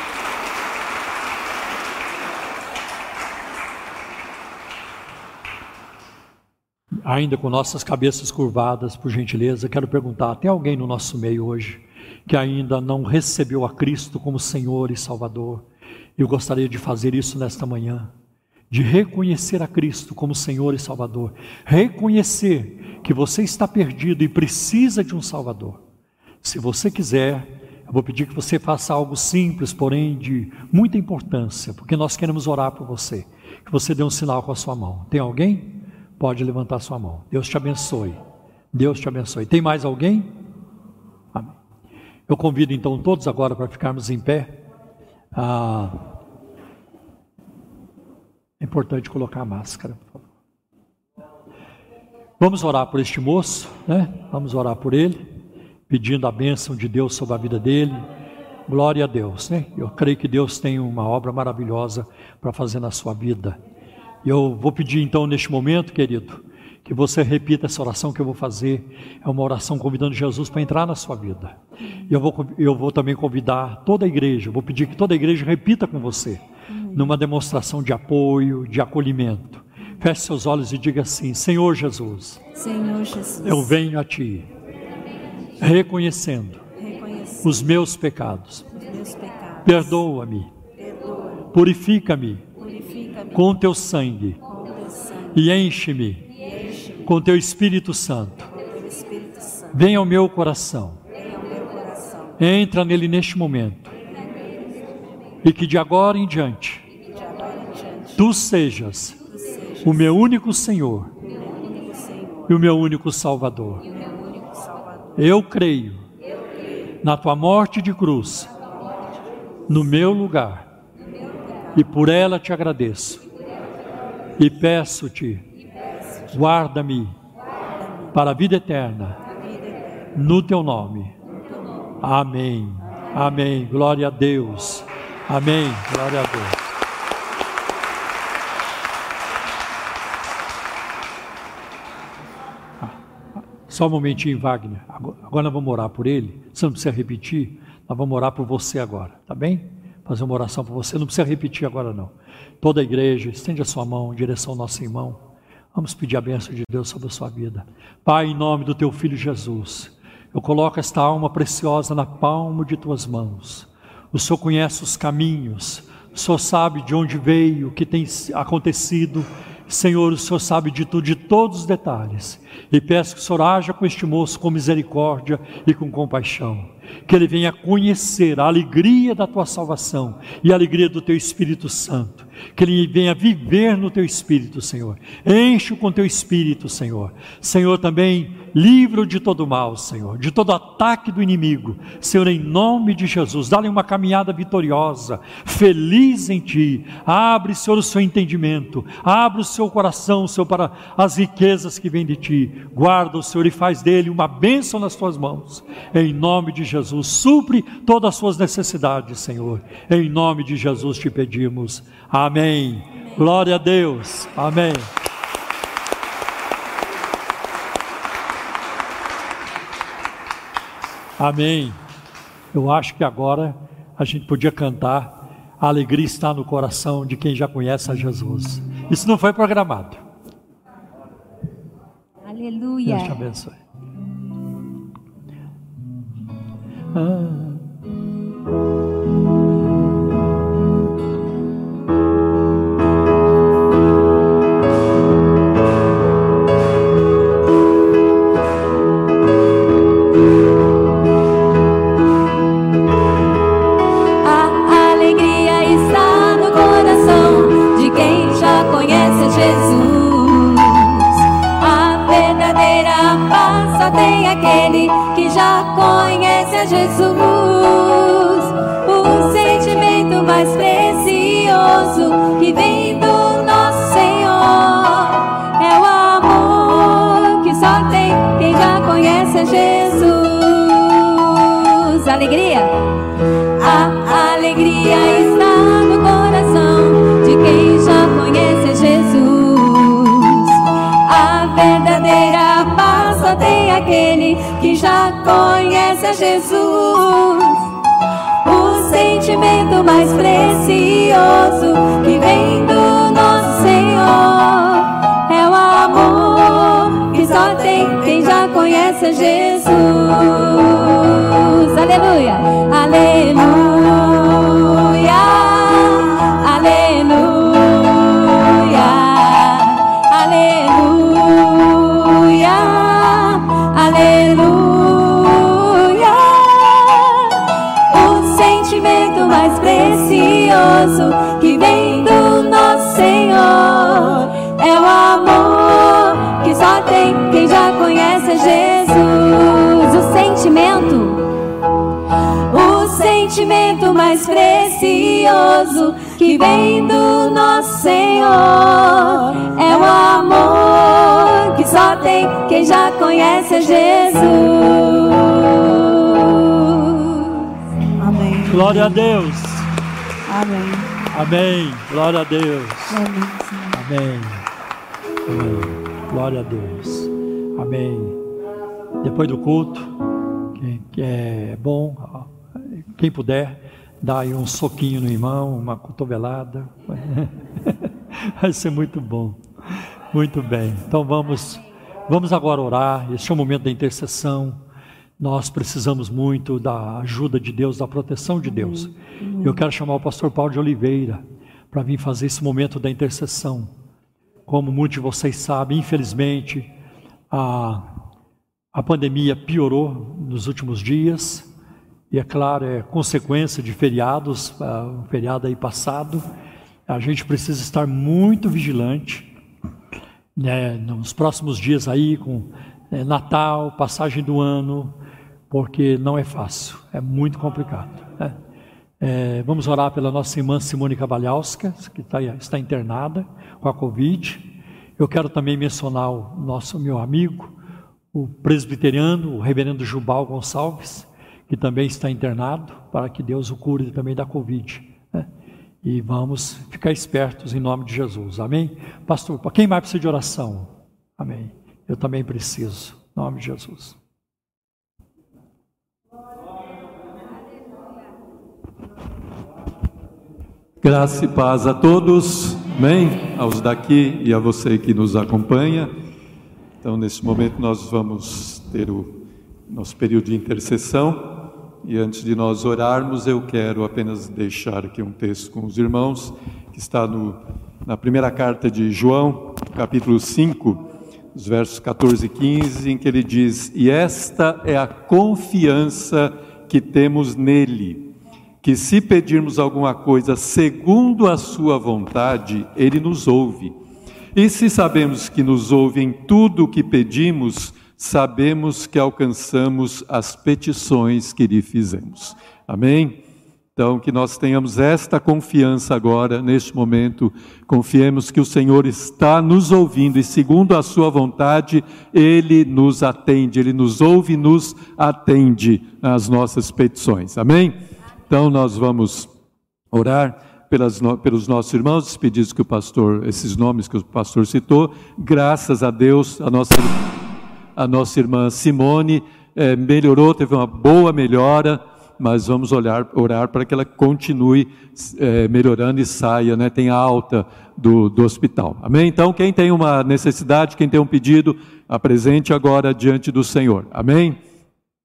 Ainda com nossas cabeças curvadas, por gentileza, quero perguntar: tem alguém no nosso meio hoje que ainda não recebeu a Cristo como Senhor e Salvador? Eu gostaria de fazer isso nesta manhã, de reconhecer a Cristo como Senhor e Salvador, reconhecer que você está perdido e precisa de um Salvador. Se você quiser, eu vou pedir que você faça algo simples, porém de muita importância, porque nós queremos orar por você. Que você dê um sinal com a sua mão. Tem alguém? Pode levantar sua mão. Deus te abençoe. Deus te abençoe. Tem mais alguém? Amém. Eu convido então todos agora para ficarmos em pé. Ah, é importante colocar a máscara, por favor. Vamos orar por este moço, né? Vamos orar por ele pedindo a bênção de Deus sobre a vida dele. Glória a Deus, né? Eu creio que Deus tem uma obra maravilhosa para fazer na sua vida. Eu vou pedir então neste momento, querido, que você repita essa oração que eu vou fazer. É uma oração convidando Jesus para entrar na sua vida. E eu vou, eu vou também convidar toda a igreja, vou pedir que toda a igreja repita com você, numa demonstração de apoio, de acolhimento. Feche seus olhos e diga assim: Senhor Jesus, Senhor Jesus, eu venho a Ti, reconhecendo os meus pecados. pecados. Perdoa-me, Perdoa, purifica-me com Teu sangue e enche-me com Teu Espírito Santo. Venha ao meu coração, entra nele neste momento e que de agora em diante Tu sejas o meu único Senhor e o meu único Salvador. Eu creio na Tua morte de cruz, no meu lugar, e por ela te agradeço. E peço-te, guarda-me para a vida eterna, no Teu nome. Amém. Amém. Glória a Deus. Amém. Glória a Deus. Só um momentinho, Wagner. Agora agora nós vamos orar por ele. Você não precisa repetir. Nós vamos orar por você agora, tá bem? Fazer uma oração por você. Não precisa repetir agora, não. Toda a igreja, estende a sua mão em direção ao nosso irmão. Vamos pedir a bênção de Deus sobre a sua vida. Pai, em nome do teu filho Jesus, eu coloco esta alma preciosa na palma de tuas mãos. O Senhor conhece os caminhos, o Senhor sabe de onde veio, o que tem acontecido. Senhor, o Senhor sabe de tudo, de todos os detalhes. E peço que o Senhor haja com este moço com misericórdia e com compaixão. Que ele venha conhecer a alegria da tua salvação e a alegria do teu Espírito Santo. Que ele venha viver no teu Espírito, Senhor. Enche-o com teu Espírito, Senhor. Senhor, também livra-o de todo mal, Senhor, de todo ataque do inimigo. Senhor, em nome de Jesus, dá-lhe uma caminhada vitoriosa, feliz em ti. Abre, Senhor, o seu entendimento. Abre o seu coração, Senhor, para as riquezas que vêm de ti. Guarda o Senhor e faz dele uma bênção nas tuas mãos. Em nome de Jesus, supre todas as suas necessidades, Senhor. Em nome de Jesus te pedimos. Amém. Glória a Deus. Amém. Amém. Eu acho que agora a gente podia cantar A alegria está no coração de quem já conhece a Jesus. Isso não foi programado. Aleluia. Deus te abençoe. Ah. Jesus. O sentimento mais precioso que vem do nosso Senhor é o amor que só tem quem já conhece a Jesus. Alegria. Conhece a Jesus. O sentimento mais precioso que vem do nosso Senhor é o amor que só tem quem já conhece a Jesus. Aleluia, aleluia, que vem do nosso Senhor é o amor que só tem quem já conhece a Jesus. O sentimento, o sentimento mais precioso que vem do nosso Senhor é o amor que só tem quem já conhece a Jesus. Glória a Deus. Amém. Glória a Deus. Amém. Amém. Glória a Deus. Amém. Depois do culto, que é bom, quem puder, dá aí um soquinho no irmão, uma cotovelada. Vai ser muito bom. Muito bem. Então vamos, vamos agora orar. Este é o momento da intercessão. Nós precisamos muito da ajuda de Deus, da proteção de Deus. Eu quero chamar o pastor Paulo de Oliveira para vir fazer esse momento da intercessão. Como muitos de vocês sabem, infelizmente, a, a pandemia piorou nos últimos dias, e é claro, é consequência de feriados, uh, um feriado aí passado. A gente precisa estar muito vigilante né, nos próximos dias aí, com é, Natal, passagem do ano, porque não é fácil, é muito complicado. Né? É, vamos orar pela nossa irmã Simone Cavalhauska, que tá, está internada com a Covid. Eu quero também mencionar o nosso meu amigo, o presbiteriano, o reverendo Jubal Gonçalves, que também está internado, para que Deus o cure também da Covid. Né? E vamos ficar espertos em nome de Jesus. Amém? Pastor, quem mais precisa de oração? Amém. Eu também preciso. Em nome de Jesus. Graça e paz a todos, amém? Aos daqui e a você que nos acompanha. Então, nesse momento, nós vamos ter o nosso período de intercessão. E antes de nós orarmos, eu quero apenas deixar aqui um texto com os irmãos, que está no, na primeira carta de João, capítulo 5, os versos 14 e 15, em que ele diz: E esta é a confiança que temos nele que se pedirmos alguma coisa segundo a sua vontade, ele nos ouve. E se sabemos que nos ouve em tudo o que pedimos, sabemos que alcançamos as petições que lhe fizemos. Amém? Então, que nós tenhamos esta confiança agora, neste momento, confiemos que o Senhor está nos ouvindo e, segundo a Sua vontade, Ele nos atende, Ele nos ouve e nos atende às nossas petições. Amém? Então nós vamos orar pelas, pelos nossos irmãos, os pedidos que o pastor, esses nomes que o pastor citou. Graças a Deus, a nossa, a nossa irmã Simone é, melhorou, teve uma boa melhora, mas vamos olhar, orar para que ela continue é, melhorando e saia, né, tenha alta do, do hospital. Amém? Então, quem tem uma necessidade, quem tem um pedido, apresente agora diante do Senhor. Amém?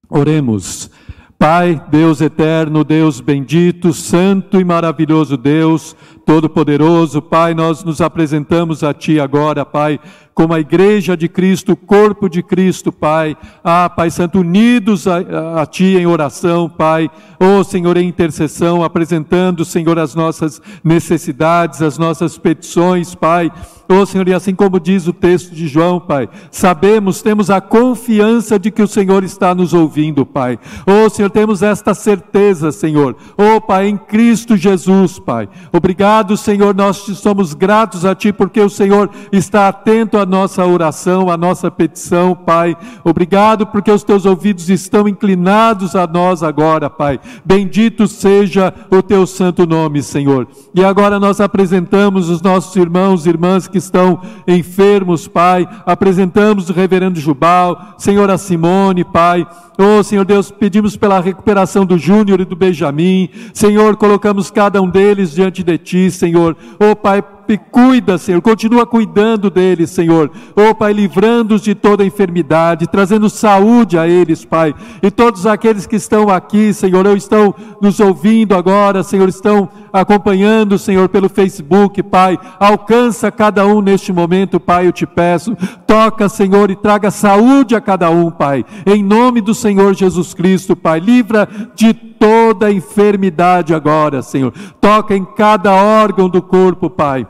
Oremos. Pai, Deus eterno, Deus bendito, santo e maravilhoso Deus, todo-poderoso, Pai, nós nos apresentamos a Ti agora, Pai, como a igreja de Cristo, o corpo de Cristo, Pai. Ah, Pai Santo, unidos a, a, Ti em oração, Pai. Oh, Senhor, em intercessão, apresentando, Senhor, as nossas necessidades, as nossas petições, Pai. Oh, Senhor, e assim como diz o texto de João, Pai, sabemos, temos a confiança de que o Senhor está nos ouvindo, Pai. Oh, Senhor, temos esta certeza, Senhor. Oh, Pai, em Cristo Jesus, Pai. Obrigado, Senhor, nós somos gratos a Ti porque o Senhor está atento a nossa oração, a nossa petição, Pai. Obrigado porque os teus ouvidos estão inclinados a nós agora, Pai. Bendito seja o teu santo nome, Senhor. E agora nós apresentamos os nossos irmãos e irmãs que estão enfermos, Pai. Apresentamos o reverendo Jubal, Senhora Simone, Pai. Oh, Senhor Deus, pedimos pela recuperação do Júnior e do Benjamin. Senhor, colocamos cada um deles diante de Ti, Senhor. Oh, Pai, cuida, Senhor, continua cuidando deles, Senhor. Oh, Pai, livrando-os de toda enfermidade, trazendo saúde a eles, Pai. E todos aqueles que estão aqui, Senhor, ou estão nos ouvindo agora, Senhor, estão acompanhando, Senhor, pelo Facebook, Pai. Alcança cada um neste momento, Pai, eu te peço. Toca, Senhor, e traga saúde a cada um, Pai. Em nome do Senhor Jesus Cristo, Pai. Livra de toda enfermidade agora, Senhor. Toca em cada órgão do corpo, Pai.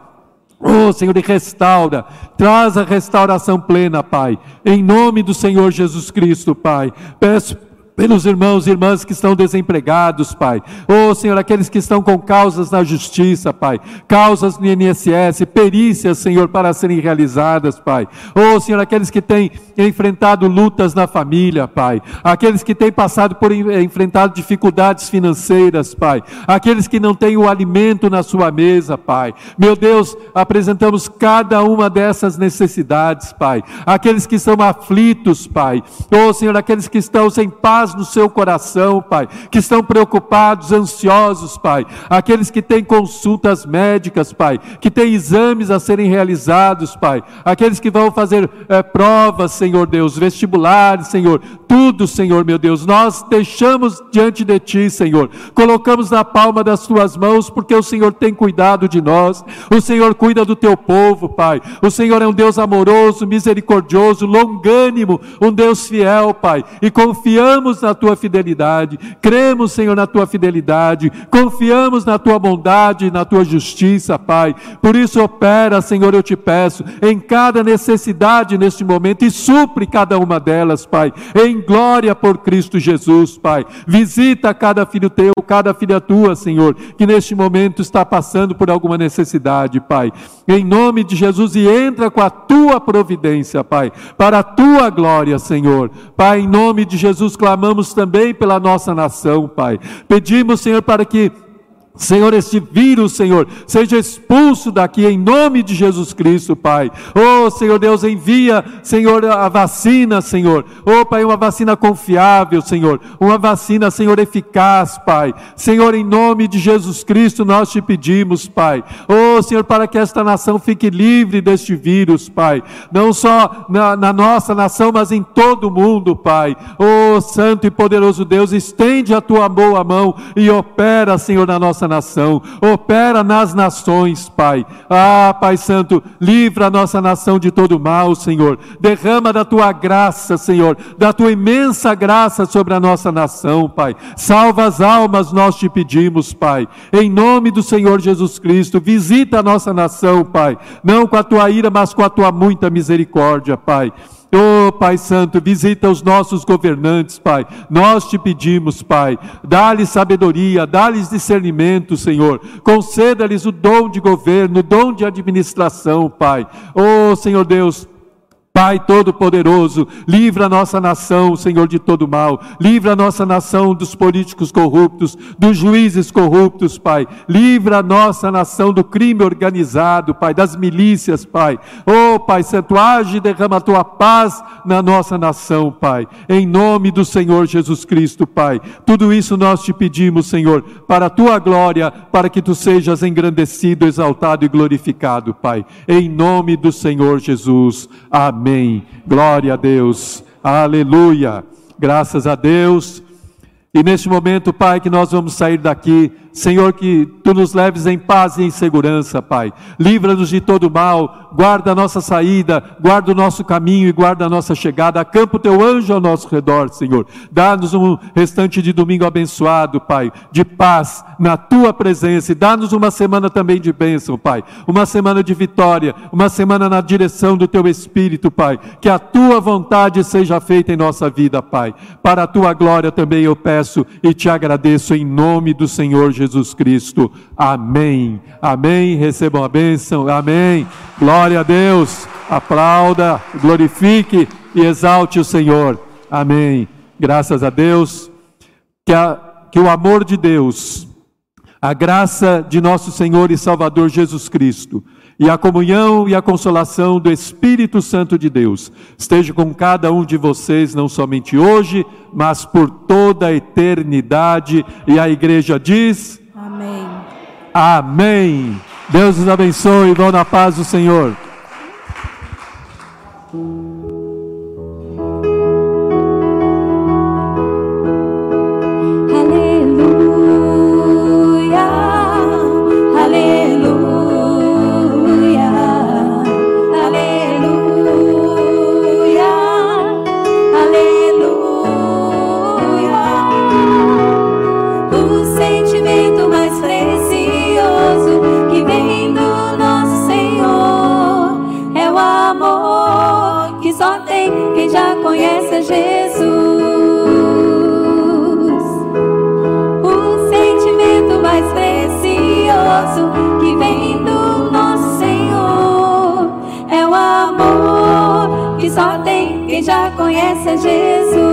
Oh, Senhor, e restaura, traz a restauração plena, Pai, em nome do Senhor Jesus Cristo, Pai. Peço pelos irmãos e irmãs que estão desempregados, Pai. Oh, Senhor, aqueles que estão com causas na justiça, Pai. Causas no INSS, perícias, Senhor, para serem realizadas, Pai. Oh, Senhor, aqueles que têm enfrentado lutas na família, Pai. Aqueles que têm passado por enfrentado dificuldades financeiras, Pai. Aqueles que não têm o alimento na sua mesa, Pai. Meu Deus, apresentamos cada uma dessas necessidades, Pai. Aqueles que são aflitos, Pai. Oh, Senhor, aqueles que estão sem paz no seu coração, Pai. Que estão preocupados, ansiosos, Pai. Aqueles que têm consultas médicas, Pai. Que têm exames a serem realizados, Pai. Aqueles que vão fazer é, provas, Senhor Deus, vestibulares, Senhor. Tudo, Senhor, meu Deus. Nós deixamos diante de Ti, Senhor. Colocamos na palma das Tuas mãos, porque o Senhor tem cuidado de nós. O Senhor cuida do Teu povo, Pai. O Senhor é um Deus amoroso, misericordioso, longânimo, um Deus fiel, Pai. E confiamos na Tua fidelidade. Cremos, Senhor, na Tua fidelidade. Confiamos na Tua bondade, na Tua justiça, Pai. Por isso, opera, Senhor, eu te peço, em cada necessidade neste momento e supre cada uma delas, Pai. Em glória por Cristo Jesus, Pai. Visita cada filho teu, cada filha tua, Senhor, que neste momento está passando por alguma necessidade, Pai. Em nome de Jesus e entra com a tua providência, Pai, para a tua glória, Senhor. Pai, em nome de Jesus clamamos também pela nossa nação, Pai. Pedimos, Senhor, para que Senhor, este vírus, Senhor, seja expulso daqui em nome de Jesus Cristo, Pai. Oh, Senhor Deus, envia, Senhor, a vacina, Senhor. Oh, Pai, uma vacina confiável, Senhor. Uma vacina, Senhor, eficaz, Pai. Senhor, em nome de Jesus Cristo, nós te pedimos, Pai. Oh, Senhor, para que esta nação fique livre deste vírus, Pai. Não só na, na nossa nação, mas em todo o mundo, Pai. Oh, Santo e poderoso Deus, estende a tua boa mão e opera, Senhor, na nossa nossa nação, opera nas nações, Pai. Ah, Pai Santo, livra a nossa nação de todo mal, Senhor. Derrama da tua graça, Senhor, da tua imensa graça sobre a nossa nação, Pai. Salva as almas, nós te pedimos, Pai. Em nome do Senhor Jesus Cristo, visita a nossa nação, Pai. Não com a tua ira, mas com a tua muita misericórdia, Pai. Oh, Pai Santo, visita os nossos governantes, Pai. Nós te pedimos, Pai, dá-lhes sabedoria, dá-lhes discernimento, Senhor. Conceda-lhes o dom de governo, o dom de administração, Pai. Oh, Senhor Deus, Pai Todo-Poderoso, livra a nossa nação, Senhor, de todo mal. Livra a nossa nação dos políticos corruptos, dos juízes corruptos, Pai. Livra a nossa nação do crime organizado, Pai, das milícias, Pai. Oh, Pai Santo, age e derrama a tua paz na nossa nação, Pai. Em nome do Senhor Jesus Cristo, Pai. Tudo isso nós te pedimos, Senhor, para a tua glória, para que tu sejas engrandecido, exaltado e glorificado, Pai. Em nome do Senhor Jesus. Amém. Amém. Glória a Deus. Aleluia. Graças a Deus. E neste momento, Pai, que nós vamos sair daqui Senhor, que tu nos leves em paz e em segurança, Pai. Livra-nos de todo mal, guarda a nossa saída, guarda o nosso caminho e guarda a nossa chegada. Acampa o teu anjo ao nosso redor, Senhor. Dá-nos um restante de domingo abençoado, Pai, de paz na tua presença. E dá-nos uma semana também de bênção, Pai. Uma semana de vitória, uma semana na direção do teu Espírito, Pai. Que a tua vontade seja feita em nossa vida, Pai. Para a tua glória também eu peço e te agradeço em nome do Senhor Jesus. Jesus Cristo. Amém. Amém. Recebam a bênção. Amém. Glória a Deus. Aplauda, glorifique e exalte o Senhor. Amém. Graças a Deus. Que, a, que o amor de Deus, a graça de nosso Senhor e Salvador Jesus Cristo, e a comunhão e a consolação do Espírito Santo de Deus esteja com cada um de vocês, não somente hoje, mas por toda a eternidade. E a igreja diz: Amém. Amém. Deus os abençoe e vão na paz do Senhor. já conhece a Jesus.